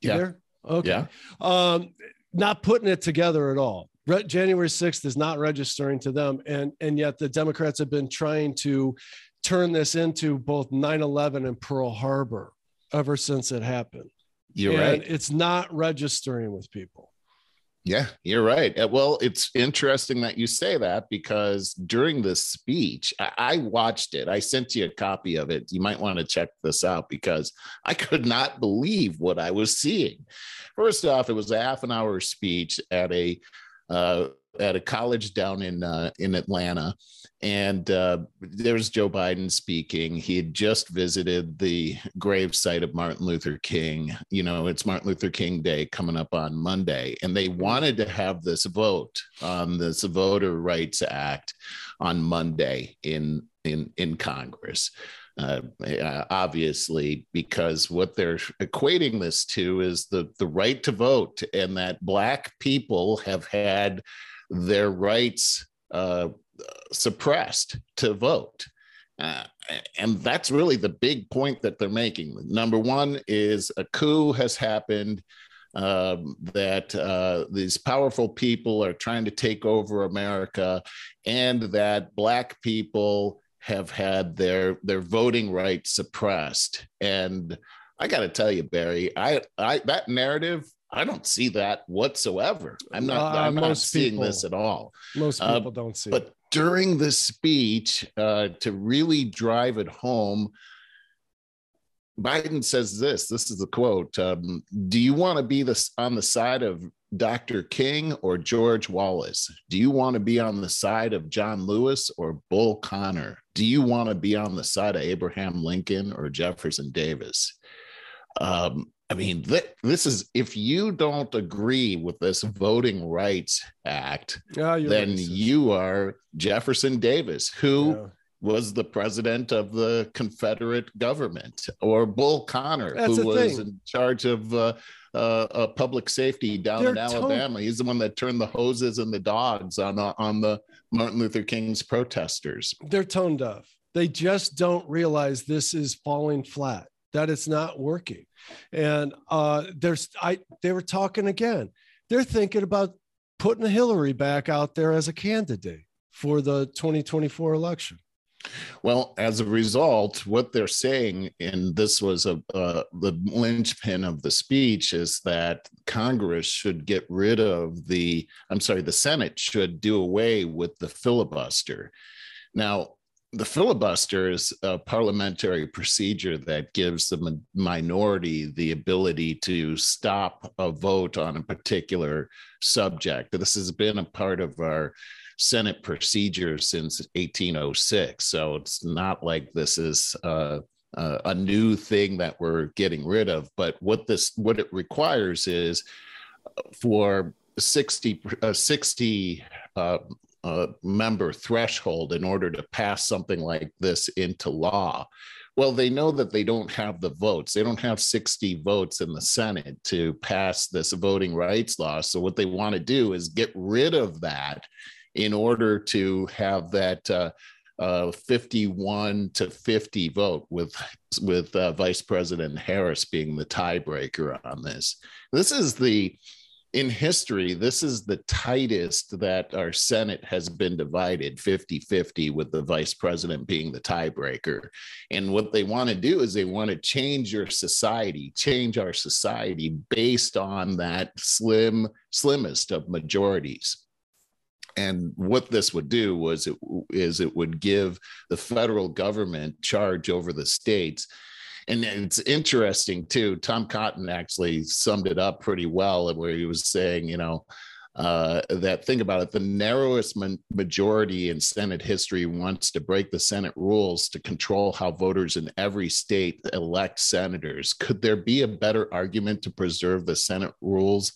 You Yeah. there? Okay. Yeah. Um, not putting it together at all. January 6th is not registering to them. And, and yet the Democrats have been trying to turn this into both 9 11 and Pearl Harbor ever since it happened. You're and right. It's not registering with people. Yeah, you're right. Uh, Well, it's interesting that you say that because during this speech, I, I watched it. I sent you a copy of it. You might want to check this out because I could not believe what I was seeing. First off, it was a half an hour speech at a uh, at a college down in uh, in Atlanta, and uh, there was Joe Biden speaking. He had just visited the gravesite of Martin Luther King. You know, it's Martin Luther King Day coming up on Monday, and they wanted to have this vote on this Voter Rights Act on Monday in in in Congress. Uh, uh, obviously, because what they're equating this to is the the right to vote, and that black people have had their rights uh, suppressed to vote. Uh, and that's really the big point that they're making. Number one is a coup has happened, um, that uh, these powerful people are trying to take over America, and that Black people have had their their voting rights suppressed. And I got to tell you, Barry, I, I that narrative. I don't see that whatsoever. I'm not. Uh, I'm not seeing people- this at all. Most Uh, people don't see But it. during the speech, uh, to really drive it home, Biden says this. This is the quote: um, "Do you want to be this on the side of Dr. King or George Wallace? Do you want to be on the side of John Lewis or Bull Connor? Do you want to be on the side of Abraham Lincoln or Jefferson Davis?" Um, I mean, th- this is if you don't agree with this Voting Rights Act, Yeah, then racist. you are Jefferson Davis, who Yeah. Was the president of the Confederate government, or Bull Connor, That's who was thing. in charge of uh, uh, uh, public safety down in They're to- Alabama. He's the one that turned the hoses and the dogs on uh, on the Martin Luther King's protesters. they're tone deaf. They just don't realize this is falling flat, that it's not working. And uh, there's I they were talking again. They're thinking about putting Hillary back out there as a candidate for the 2024 election. Well, as a result, what they're saying, and this was a uh, the linchpin of the speech, is that Congress should get rid of the. I'm sorry, the Senate should do away with the filibuster. Now, the filibuster is a parliamentary procedure that gives the minority the ability to stop a vote on a particular subject. This has been a part of our Senate procedure since 1806. So it's not like this is uh, uh, a new thing that we're getting rid of. But what this what it requires is for 60 uh, 60 uh, uh, member threshold in order to pass something like this into law. Well, they know that they don't have the votes. They don't have 60 votes in the Senate to pass this voting rights law. So, what they want to do is get rid of that in order to have that uh, uh, 51 to 50 vote with with uh, Vice President Harris being the tiebreaker on this. This is the in history, this is the tightest that our Senate has been divided 50 50, with the vice president being the tiebreaker. And what they want to do is they want to change your society, change our society based on that slim, slimmest of majorities. And what this would do was it is it would give the federal government charge over the states and it's interesting too. Tom Cotton actually summed it up pretty well, where he was saying, you know, uh, that think about it the narrowest majority in Senate history wants to break the Senate rules to control how voters in every state elect senators. Could there be a better argument to preserve the Senate rules,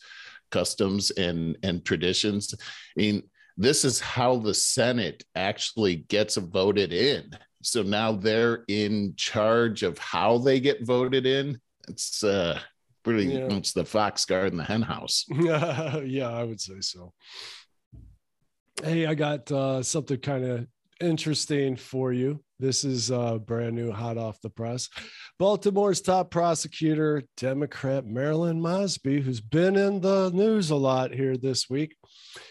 customs, and, and traditions? I mean, this is how the Senate actually gets voted in. So now they're in charge of how they get voted in. It's uh pretty yeah. it's the fox guard in the hen house. yeah, I would say so. Hey, I got uh, something kind of interesting for you. This is uh, brand new, hot off the press. Baltimore's top prosecutor, Democrat Marilyn Mosby, who's been in the news a lot here this week,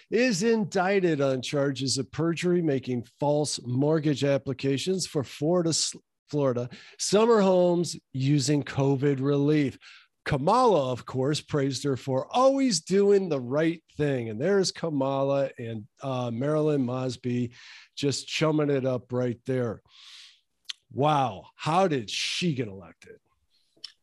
is indicted on charges of perjury, making false mortgage applications for Florida, Florida summer homes using COVID relief. Kamala, of course, praised her for always doing the right thing. And there's Kamala and uh, Marilyn Mosby just chumming it up right there. Wow. How did she get elected?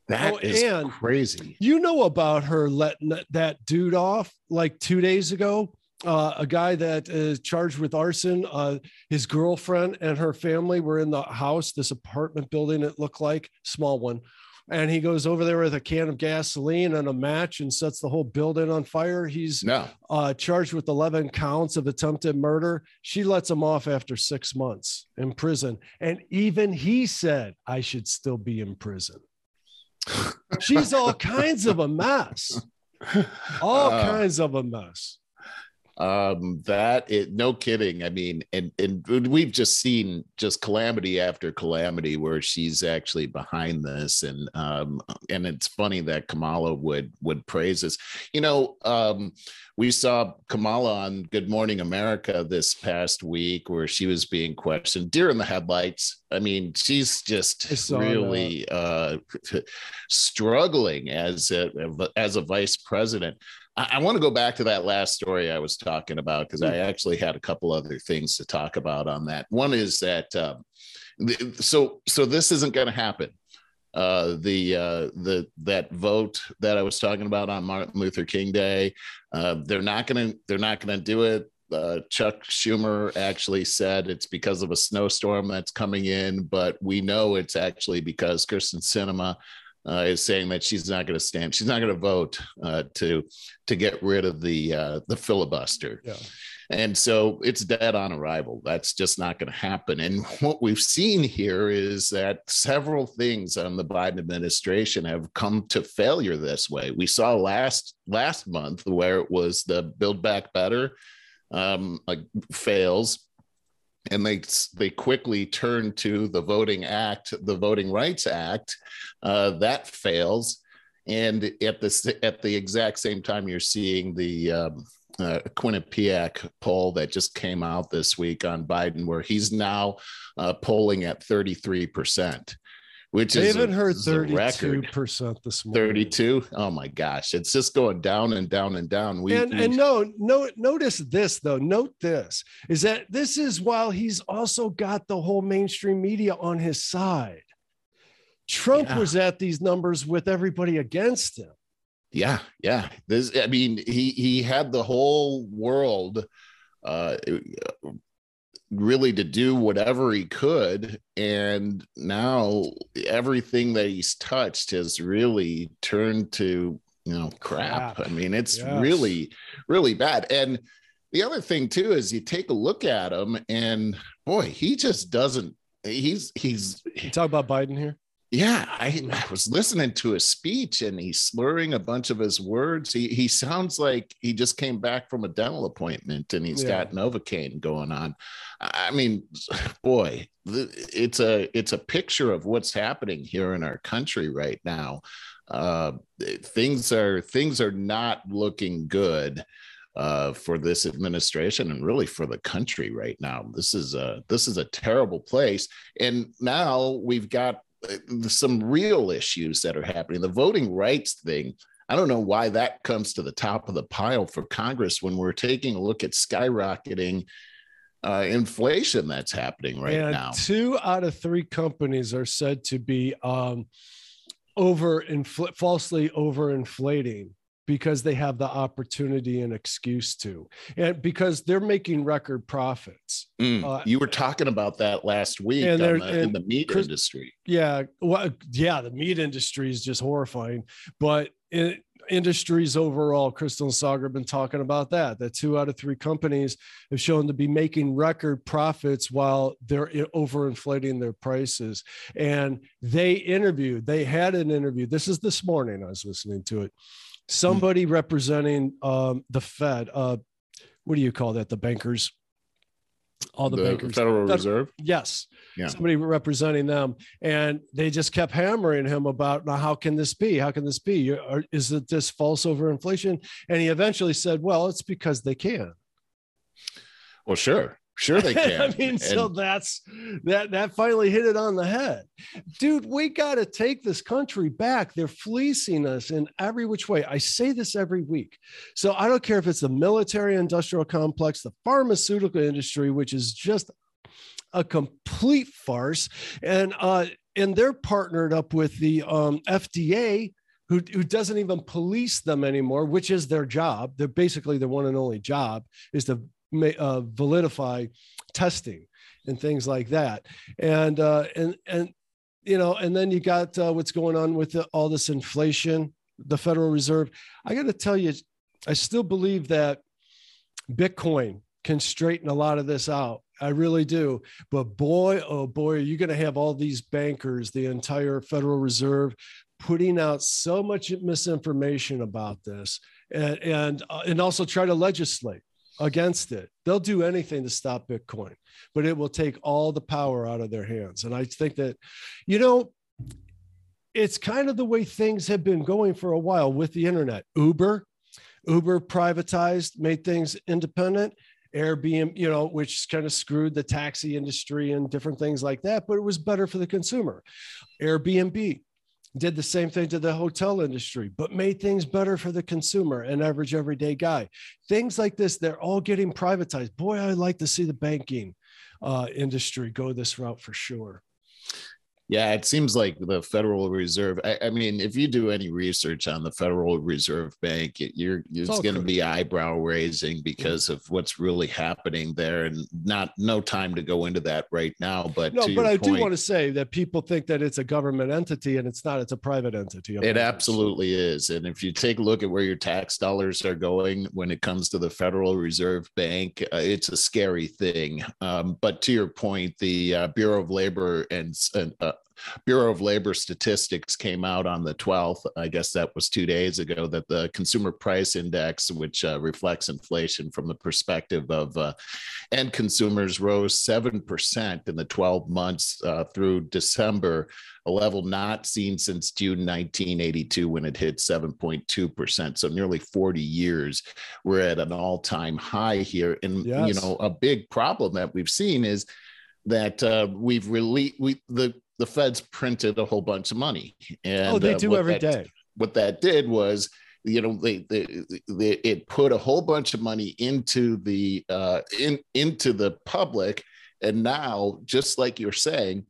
That oh, is and crazy. You know about her letting that dude off like two days ago? Uh, a guy that is charged with arson. Uh, his girlfriend and her family were in the house, this apartment building, it looked like, small one and he goes over there with a can of gasoline and a match and sets the whole building on fire. He's no. uh, charged with 11 counts of attempted murder. She lets him off after six months in prison. And even he said, I should still be in prison. She's all kinds of a mess. All uh, kinds of a mess um that it no kidding. I mean and and we've just seen just calamity after calamity where she's actually behind this. And um and it's funny that kamala would would praise this. You know um we saw kamala on good morning america this past week where she was being questioned deer in the headlights. I mean she's just really that. uh struggling as a as a vice president I, I want to go back to that last story I was talking about because I hmm. actually had a couple other things to talk about on that. One is that um, so so this isn't going to happen. Uh, the uh, the that vote that I was talking about on Martin Luther King Day, uh, they're not going to they're not going to do it. Uh, Chuck Schumer actually said it's because of a snowstorm that's coming in, but we know it's actually because Kyrsten Sinema uh, is saying that she's not going to stand. She's not going to vote uh, to to get rid of the uh, the filibuster. Yeah. And so it's dead on arrival. That's just not going to happen. And what we've seen here is that several things on the Biden administration have come to failure this way. We saw last last month where it was the Build Back Better um, like fails and they they quickly turn to the voting act the voting rights act uh, that fails and at the at the exact same time you're seeing the um, uh, Quinnipiac poll that just came out this week on Biden, where he's now uh, polling at 33 percent which I haven't heard 32 percent this morning. 32. Oh my gosh, it's just going down and down and down. We, and, we, and no, no, notice this though. Note this is that this is while he's also got the whole mainstream media on his side. Trump yeah. was at these numbers with everybody against him. Yeah, yeah. This, I mean, he he had the whole world uh really to do whatever he could and now everything that he's touched has really turned to you know crap, crap. i mean it's yes. really really bad and the other thing too is you take a look at him and boy he just doesn't he's he's you talk about biden here yeah, I, I, was listening to his speech and he's slurring a bunch of his words. He he sounds like he just came back from a dental appointment and he's yeah. got novocaine going on. I mean, boy, it's a it's a picture of what's happening here in our country right now. Uh, things are things are not looking good uh, for this administration and really for the country right now. This is a this is a terrible place, and now we've got some real issues that are happening. The voting rights thing, I don't know why that comes to the top of the pile for Congress when we're taking a look at skyrocketing uh, inflation that's happening right and now. Two out of three companies are said to be um, over infl- falsely overinflating because they have the opportunity and excuse to, and because they're making record profits. Mm, uh, you were talking about that last week and the, in the meat Chris, industry. Yeah, well, yeah, the meat industry is just horrifying, but in, industries overall, Krystal and Saagar have been talking about that. That two out of three companies have shown to be making record profits while they're overinflating their prices. And they interviewed, they had an interview. This is this morning. I was listening to it somebody representing um, the Fed. Uh, what do you call that? The bankers, all the, the bankers, Federal Reserve. Yes, yeah. somebody representing them, and they just kept hammering him about now. How can this be? How can this be? Is it this false overinflation? And he eventually said, "Well, it's because they can." Well, sure. Sure they can. I mean, and, so that's that that finally hit it on the head. Dude, we got to take this country back. They're fleecing us in every which way. I say this every week. So I don't care if it's the military industrial complex, the pharmaceutical industry, which is just a complete farce. And uh, and they're partnered up with the um, FDA, who, who doesn't even police them anymore, which is their job. They're basically the one and only job is to uh, validify testing and things like that. And uh, and and you know, and then you got uh, what's going on with the, all this inflation. The Federal Reserve. I got to tell you, I still believe that Bitcoin can straighten a lot of this out. I really do. But boy, oh boy, are you going to have all these bankers, the entire Federal Reserve, putting out so much misinformation about this, and and, uh, and also try to legislate against it. They'll do anything to stop Bitcoin, but it will take all the power out of their hands. And I think that, you know, it's kind of the way things have been going for a while with the internet. Uber, Uber privatized, made things independent. Airbnb, you know, which kind of screwed the taxi industry and different things like that, but it was better for the consumer. Airbnb, did the same thing to the hotel industry, but made things better for the consumer and average everyday guy. Things like this, they're all getting privatized. Boy, I'd like to see the banking uh, industry go this route for sure. Yeah, it seems like the Federal Reserve. I, I, mean, if you do any research on the Federal Reserve Bank, it, you're it's, going to be eyebrow raising because of what's really happening there, and not no time to go into that right now. But no, but I point, do want to say that people think that it's a government entity, and it's not. It's a private entity. It absolutely is, and if you take a look at where your tax dollars are going when it comes to the Federal Reserve Bank, uh, it's a scary thing. Um, but to your point, the uh, Bureau of Labor and uh, Bureau of Labor statistics came out on the 12th. I guess that was two days ago. That the Consumer Price Index, which uh, reflects inflation from the perspective of uh, end consumers, rose seven percent in the 12 months uh, through December, a level not seen since June 1982 when it hit 7.2 percent. So nearly 40 years, we're at an all-time high here. And yes. you know, a big problem that we've seen is that uh, we've released we the the feds printed a whole bunch of money. And oh, they uh, do every that, day. What that did was, you know, they, they, they, it put a whole bunch of money into the uh, in into the public, and now, just like you're saying,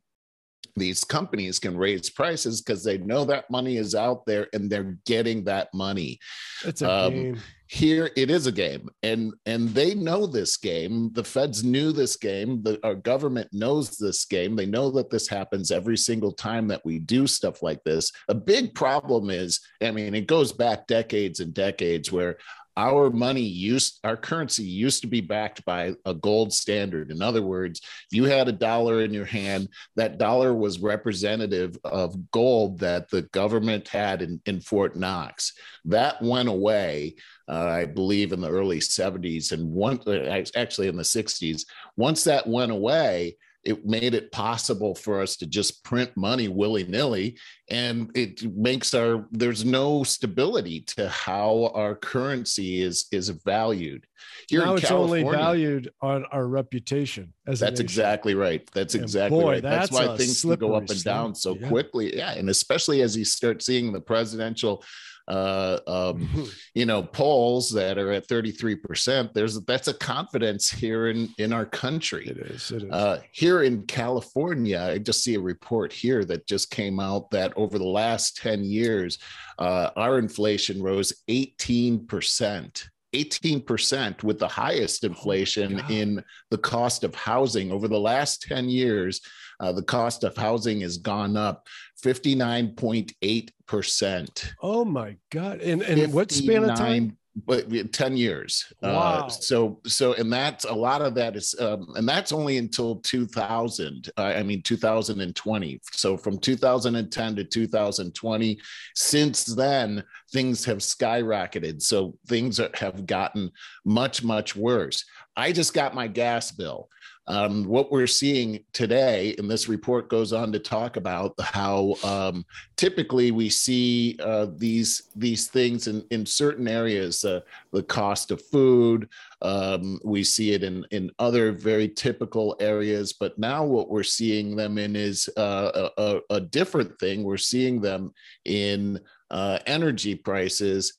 these companies can raise prices because they know that money is out there and they're getting that money. It's a um, game. Here it is a game. And and they know this game. The feds knew this game. The our government knows this game. They know that this happens every single time that we do stuff like this. A big problem is i mean it goes back decades and decades where our money used our currency used to be backed by a gold standard. In other words you had a dollar in your hand that dollar was representative of gold that the government had in, in fort knox. That went away uh, i believe in the early 70s and one uh, actually in the 60s once that went away it made it possible for us to just print money willy-nilly and it makes our there's no stability to how our currency is is valued. Here now it's only valued on our reputation as that's exactly right. That's and exactly boy, right. That's, that's why things can go up and down so yeah. quickly. Yeah and especially as you start seeing the presidential uh, um, you know, polls that are at 33%, there's that's a confidence here in in our country. It is. It is. Uh, here in California, I just see a report here that just came out that over the last 10 years, uh, our inflation rose 18%. 18% with the highest oh inflation oh in the cost of housing over the last 10 years uh, the cost of housing has gone up 59.8%. Oh my God. And, and what span of time? but 10 years uh, wow. Uh, so so and that's a lot of that is um, and that's only until 2000 uh, i mean 2020 so from 2010 to 2020 since then things have skyrocketed so things are, have gotten much much worse i just got my gas bill um, what we're seeing today, and this report goes on to talk about how um, typically we see uh, these these things in in certain areas, uh, the cost of food. Um, we see it in in other very typical areas, but now what we're seeing them in is uh, a, a, different thing. We're seeing them in uh, energy prices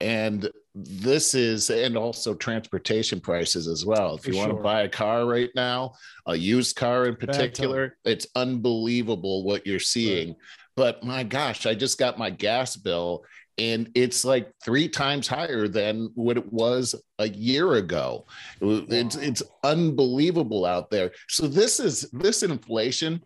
and this is and also transportation prices as well. If For you want to buy a car right now a used car in particular it's unbelievable what you're seeing. Right. but my gosh i just got my gas bill and it's like three times higher than what it was a year ago. Wow. it's it's unbelievable out there. So this is this inflation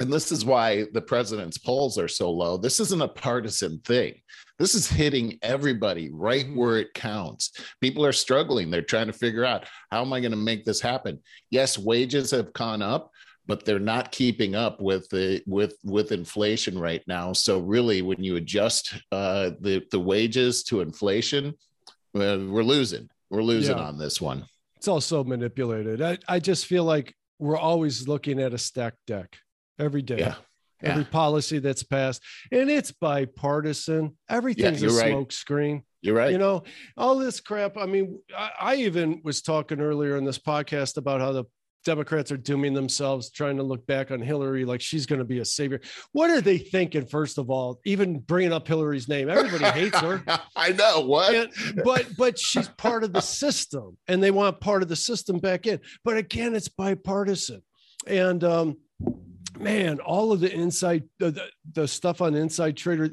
and this is why the president's polls are so low. This isn't a partisan thing this is hitting everybody right mm-hmm. where it counts. People are struggling. They're trying to figure out how am I going to make this happen? Yes, wages have gone up, but they're not keeping up with the with with inflation right now. So really, when you adjust uh, the the wages to inflation, uh, we're losing. We're losing yeah. on this one. It's also manipulated. I, I just feel like we're always looking at a stacked deck every day. Yeah yeah. every policy that's passed, and it's bipartisan. Everything's yeah, a right. smoke screen. You're right. You know, all this crap. I mean, I, I even was talking earlier in this podcast about how the Democrats are dooming themselves, trying to look back on Hillary like she's going to be a savior. What are they thinking, first of all? Even bringing up Hillary's name, everybody hates her. I know what, and, but but she's part of the system, and they want part of the system back in. But again, it's bipartisan, and um, man, all of the inside, the, the stuff on inside trader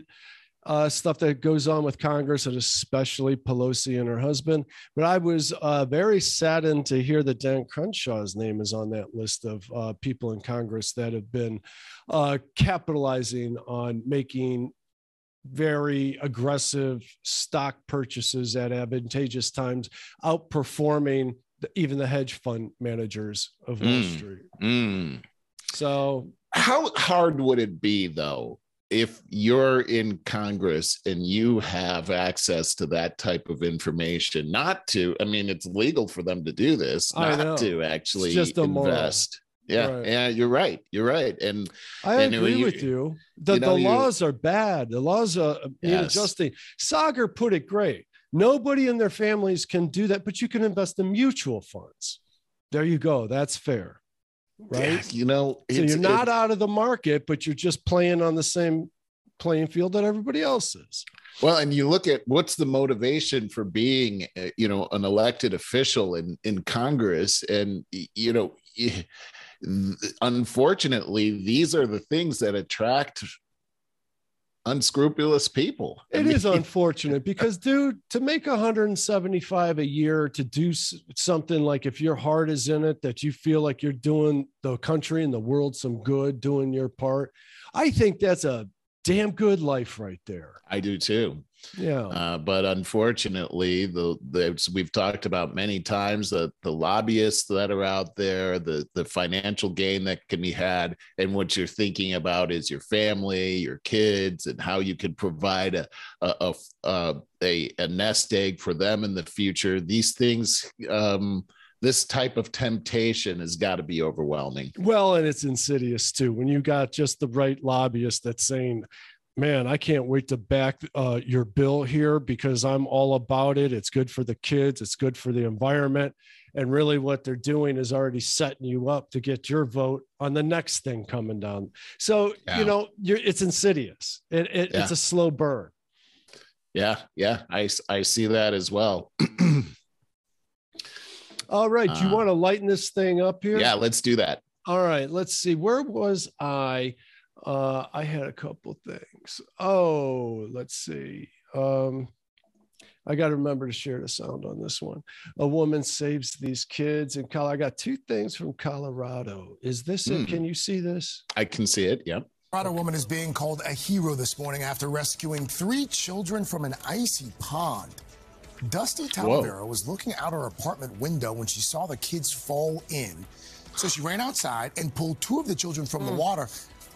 uh, stuff that goes on with Congress and especially Pelosi and her husband. But I was uh, very saddened to hear that Dan Crenshaw's name is on that list of uh, people in Congress that have been uh, capitalizing on making very aggressive stock purchases at advantageous times, outperforming the, even the hedge fund managers of Wall mm, Street. Mm. So, how hard would it be though if you're in Congress and you have access to that type of information, not to, I mean, it's legal for them to do this, not to actually invest. Yeah, right. yeah, you're right. You're right. And I and agree you, with you. The, you know, the laws are bad. The laws uh, are yes. adjusting. Saagar put it great. Nobody in their families can do that, but you can invest in mutual funds. There you go. That's fair right? Yeah, you know, so you're not out of the market, but you're just playing on the same playing field that everybody else is. Well, and you look at what's the motivation for being, uh, you know, an elected official in in Congress, and you know, unfortunately, these are the things that attract unscrupulous people. It I mean, is unfortunate because, dude, to make 175 a year to do something like if your heart is in it, that you feel like you're doing the country and the world some good, doing your part. I think that's a damn good life right there. I do too. Yeah. Uh, but unfortunately, the, the we've talked about many times that the lobbyists that are out there, the the financial gain that can be had, and what you're thinking about is your family, your kids, and how you could provide a a a, a, a nest egg for them in the future. These things. Um, this type of temptation has got to be overwhelming. Well, and it's insidious too. When you got just the right lobbyist that's saying, man, I can't wait to back uh, your bill here because I'm all about it. It's good for the kids, it's good for the environment. And really, what they're doing is already setting you up to get your vote on the next thing coming down. So, yeah. you know, it's insidious, it, it, yeah. it's a slow burn. Yeah, yeah, I, I see that as well. all right. Do you uh, want to lighten this thing up here? Yeah, let's do that. All right. Let's see. Where was I? Uh, I had a couple things. Oh, let's see. Um, I got to remember to share the sound on this one. A woman saves these kids in Colorado. I got two things from Colorado. Is this mm. it? Hmm. Can you see this? I can see it. Yep. Colorado woman is being called a hero this morning after rescuing three children from an icy pond. Dusty Talavera was looking out her apartment window when she saw the kids fall in. So she ran outside and pulled two of the children from mm. the hmm. water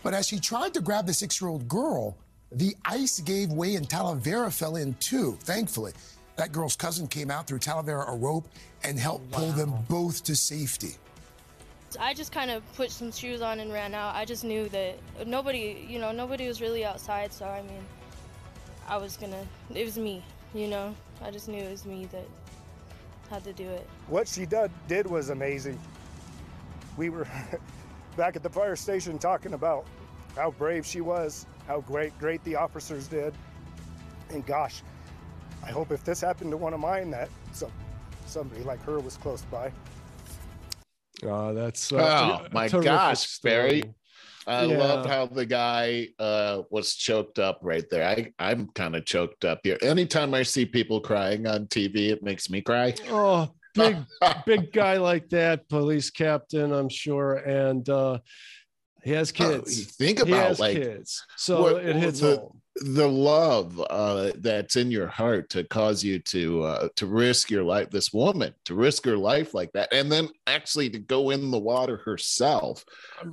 but as she tried to grab the six year old girl, the ice gave way and Talavera fell in too, thankfully. That girl's cousin came out, threw Talavera a rope, and helped wow. pull them both to safety. I just kind of put some shoes on and ran out. I just knew that nobody, you know, nobody was really outside. So, I mean, I was gonna, it was me, you know. I just knew it was me that had to do it. What she did, did was amazing. We were, back at the fire station talking about how brave she was, how great great the officers did. And gosh, I hope if this happened to one of mine that some somebody like her was close by. Oh, that's uh, oh my gosh, story. Barry. I yeah. love how the guy uh, was choked up right there. I, I'm kind of choked up here. Anytime I see people crying on TV, it makes me cry. Oh, big big guy like that, police captain, I'm sure, and uh, he has oh, kids. Uh, think about like kids, so what, it hits the, home. The love uh, that's in your heart to cause you to uh, to risk your life. This woman to risk her life like that, and then actually to go in the water herself.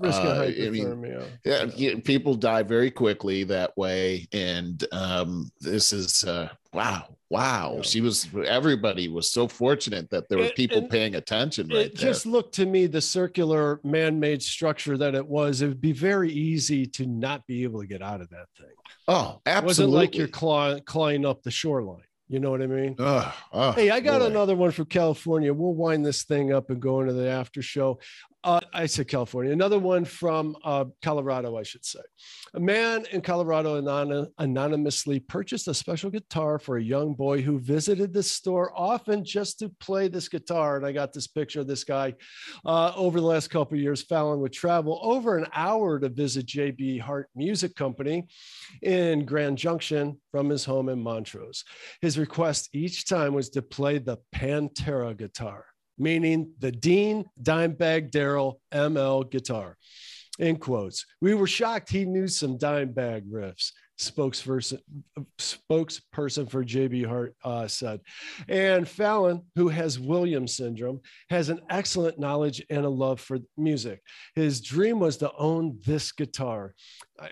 Uh, I mean, yeah, yeah, people die very quickly that way, and um, this is uh, wow wow yeah. she was everybody was so fortunate that there were it, people paying attention right it there. just looked to me the circular man-made structure that it was it would be very easy to not be able to get out of that thing oh absolutely it wasn't like you're claw, clawing up the shoreline you know what I mean? hey, I got boy. another one from California. We'll wind this thing up and go into the after show. Uh, I said California. Another one from uh, Colorado, I should say. A man in Colorado anon- anonymously purchased a special guitar for a young boy who visited the store often just to play this guitar. And I got this picture of this guy. Uh, over the last couple of years, Fallon would travel over an hour to visit JB Hart Music Company in Grand Junction from his home in Montrose. His request each time was to play the Pantera guitar meaning the Dean Dimebag Darrell ML guitar. In quotes. We were shocked he knew some Dimebag riffs spokesperson spokesperson for JB Hart uh, said. And Fallon, who has Williams syndrome, has an excellent knowledge and a love for music. His dream was to own this guitar.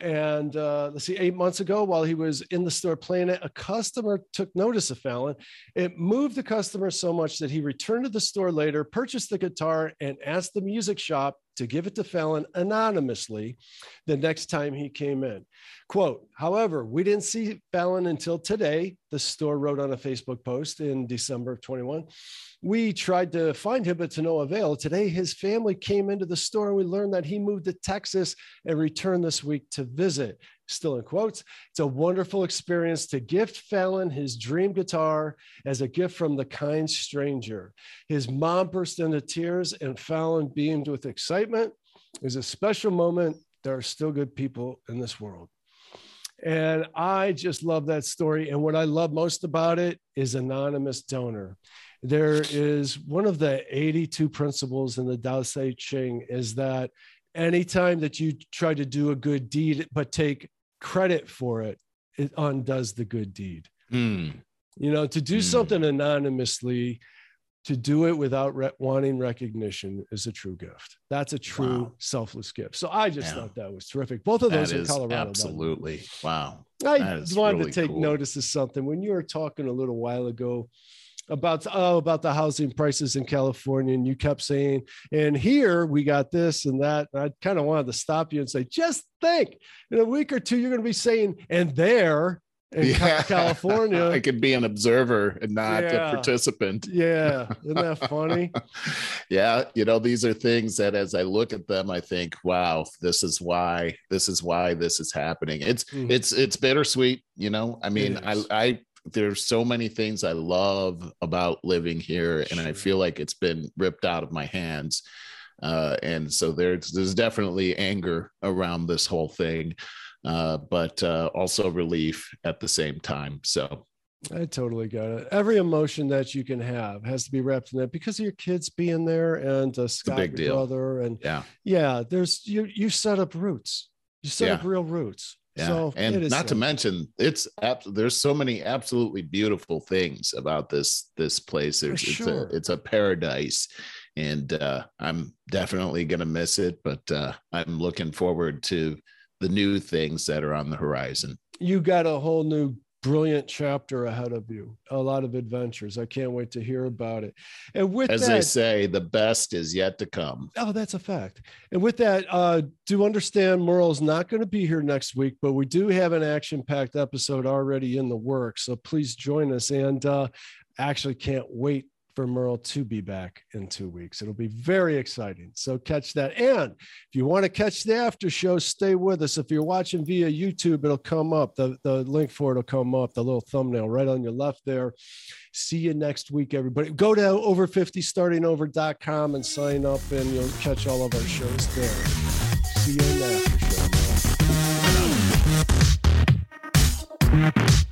And uh, let's see, eight months ago, while he was in the store playing it, a customer took notice of Fallon. It moved the customer so much that he returned to the store later, purchased the guitar, and asked the music shop to give it to Fallon anonymously the next time he came in. Quote, however, we didn't see Fallon until today, the store wrote on a Facebook post in December of 21. We tried to find him, but to no avail. Today, his family came into the store and we learned that he moved to Texas and returned this week to visit. Still in quotes, it's a wonderful experience to gift Fallon his dream guitar as a gift from the kind stranger. His mom burst into tears and Fallon beamed with excitement. It was a special moment. There are still good people in this world. And I just love that story. And what I love most about it is anonymous donor. There is one of the 82 principles in the Tao Te Ching is that anytime that you try to do a good deed, but take credit for it, it undoes the good deed. Mm. You know, to do Mm. something anonymously, to do it without re- wanting recognition is a true gift. That's a true Wow. selfless gift. So I just Yeah. thought that was terrific. Both of That those in Colorado. by absolutely wow. I That is wanted really to take cool. notice of something when you were talking a little while ago about oh about the housing prices in California, and you kept saying, and here we got this and that. And I kind of wanted to stop you and say, just think, in a week or two, you're going to be saying, and there in Ca- California. I could be an observer and not Yeah. a participant. yeah, isn't that funny? yeah, you know, these are things that as I look at them, I think, wow, this is why this is why this is happening. It's Mhm. it's it's bittersweet, you know. I mean, I. I there's so many things I love about living here, and I feel like it's been ripped out of my hands. Uh, and so there's there's definitely anger around this whole thing, uh, but uh, also relief at the same time. So I totally got it. Every emotion that you can have has to be wrapped in that because of your kids being there and uh, Scott, big your deal. brother, and yeah, yeah, there's you. You set up roots. You set Yeah. up real roots. Yeah, So and not to mention, it's there's so many absolutely beautiful things about this this place. There's sure. it's a it's a paradise, and uh, I'm definitely gonna miss it. But uh, I'm looking forward to the new things that are on the horizon. you got a whole new brilliant chapter ahead of you. A lot of adventures. I can't wait to hear about it. And with As that, they say, the best is yet to come. Oh, that's a fact. And with that, uh, do understand Merle's not going to be here next week, but we do have an action packed episode already in the works. So please join us. And uh, actually can't wait for Merle to be back in two weeks. It'll be very exciting. So catch that. And if you want to catch the after show, stay with us. If you're watching via YouTube, it'll come up. The, the link for it will come up, the little thumbnail right on your left there. See you next week, everybody. Go to over50startingover.com and sign up, and you'll catch all of our shows there. See you in the after show.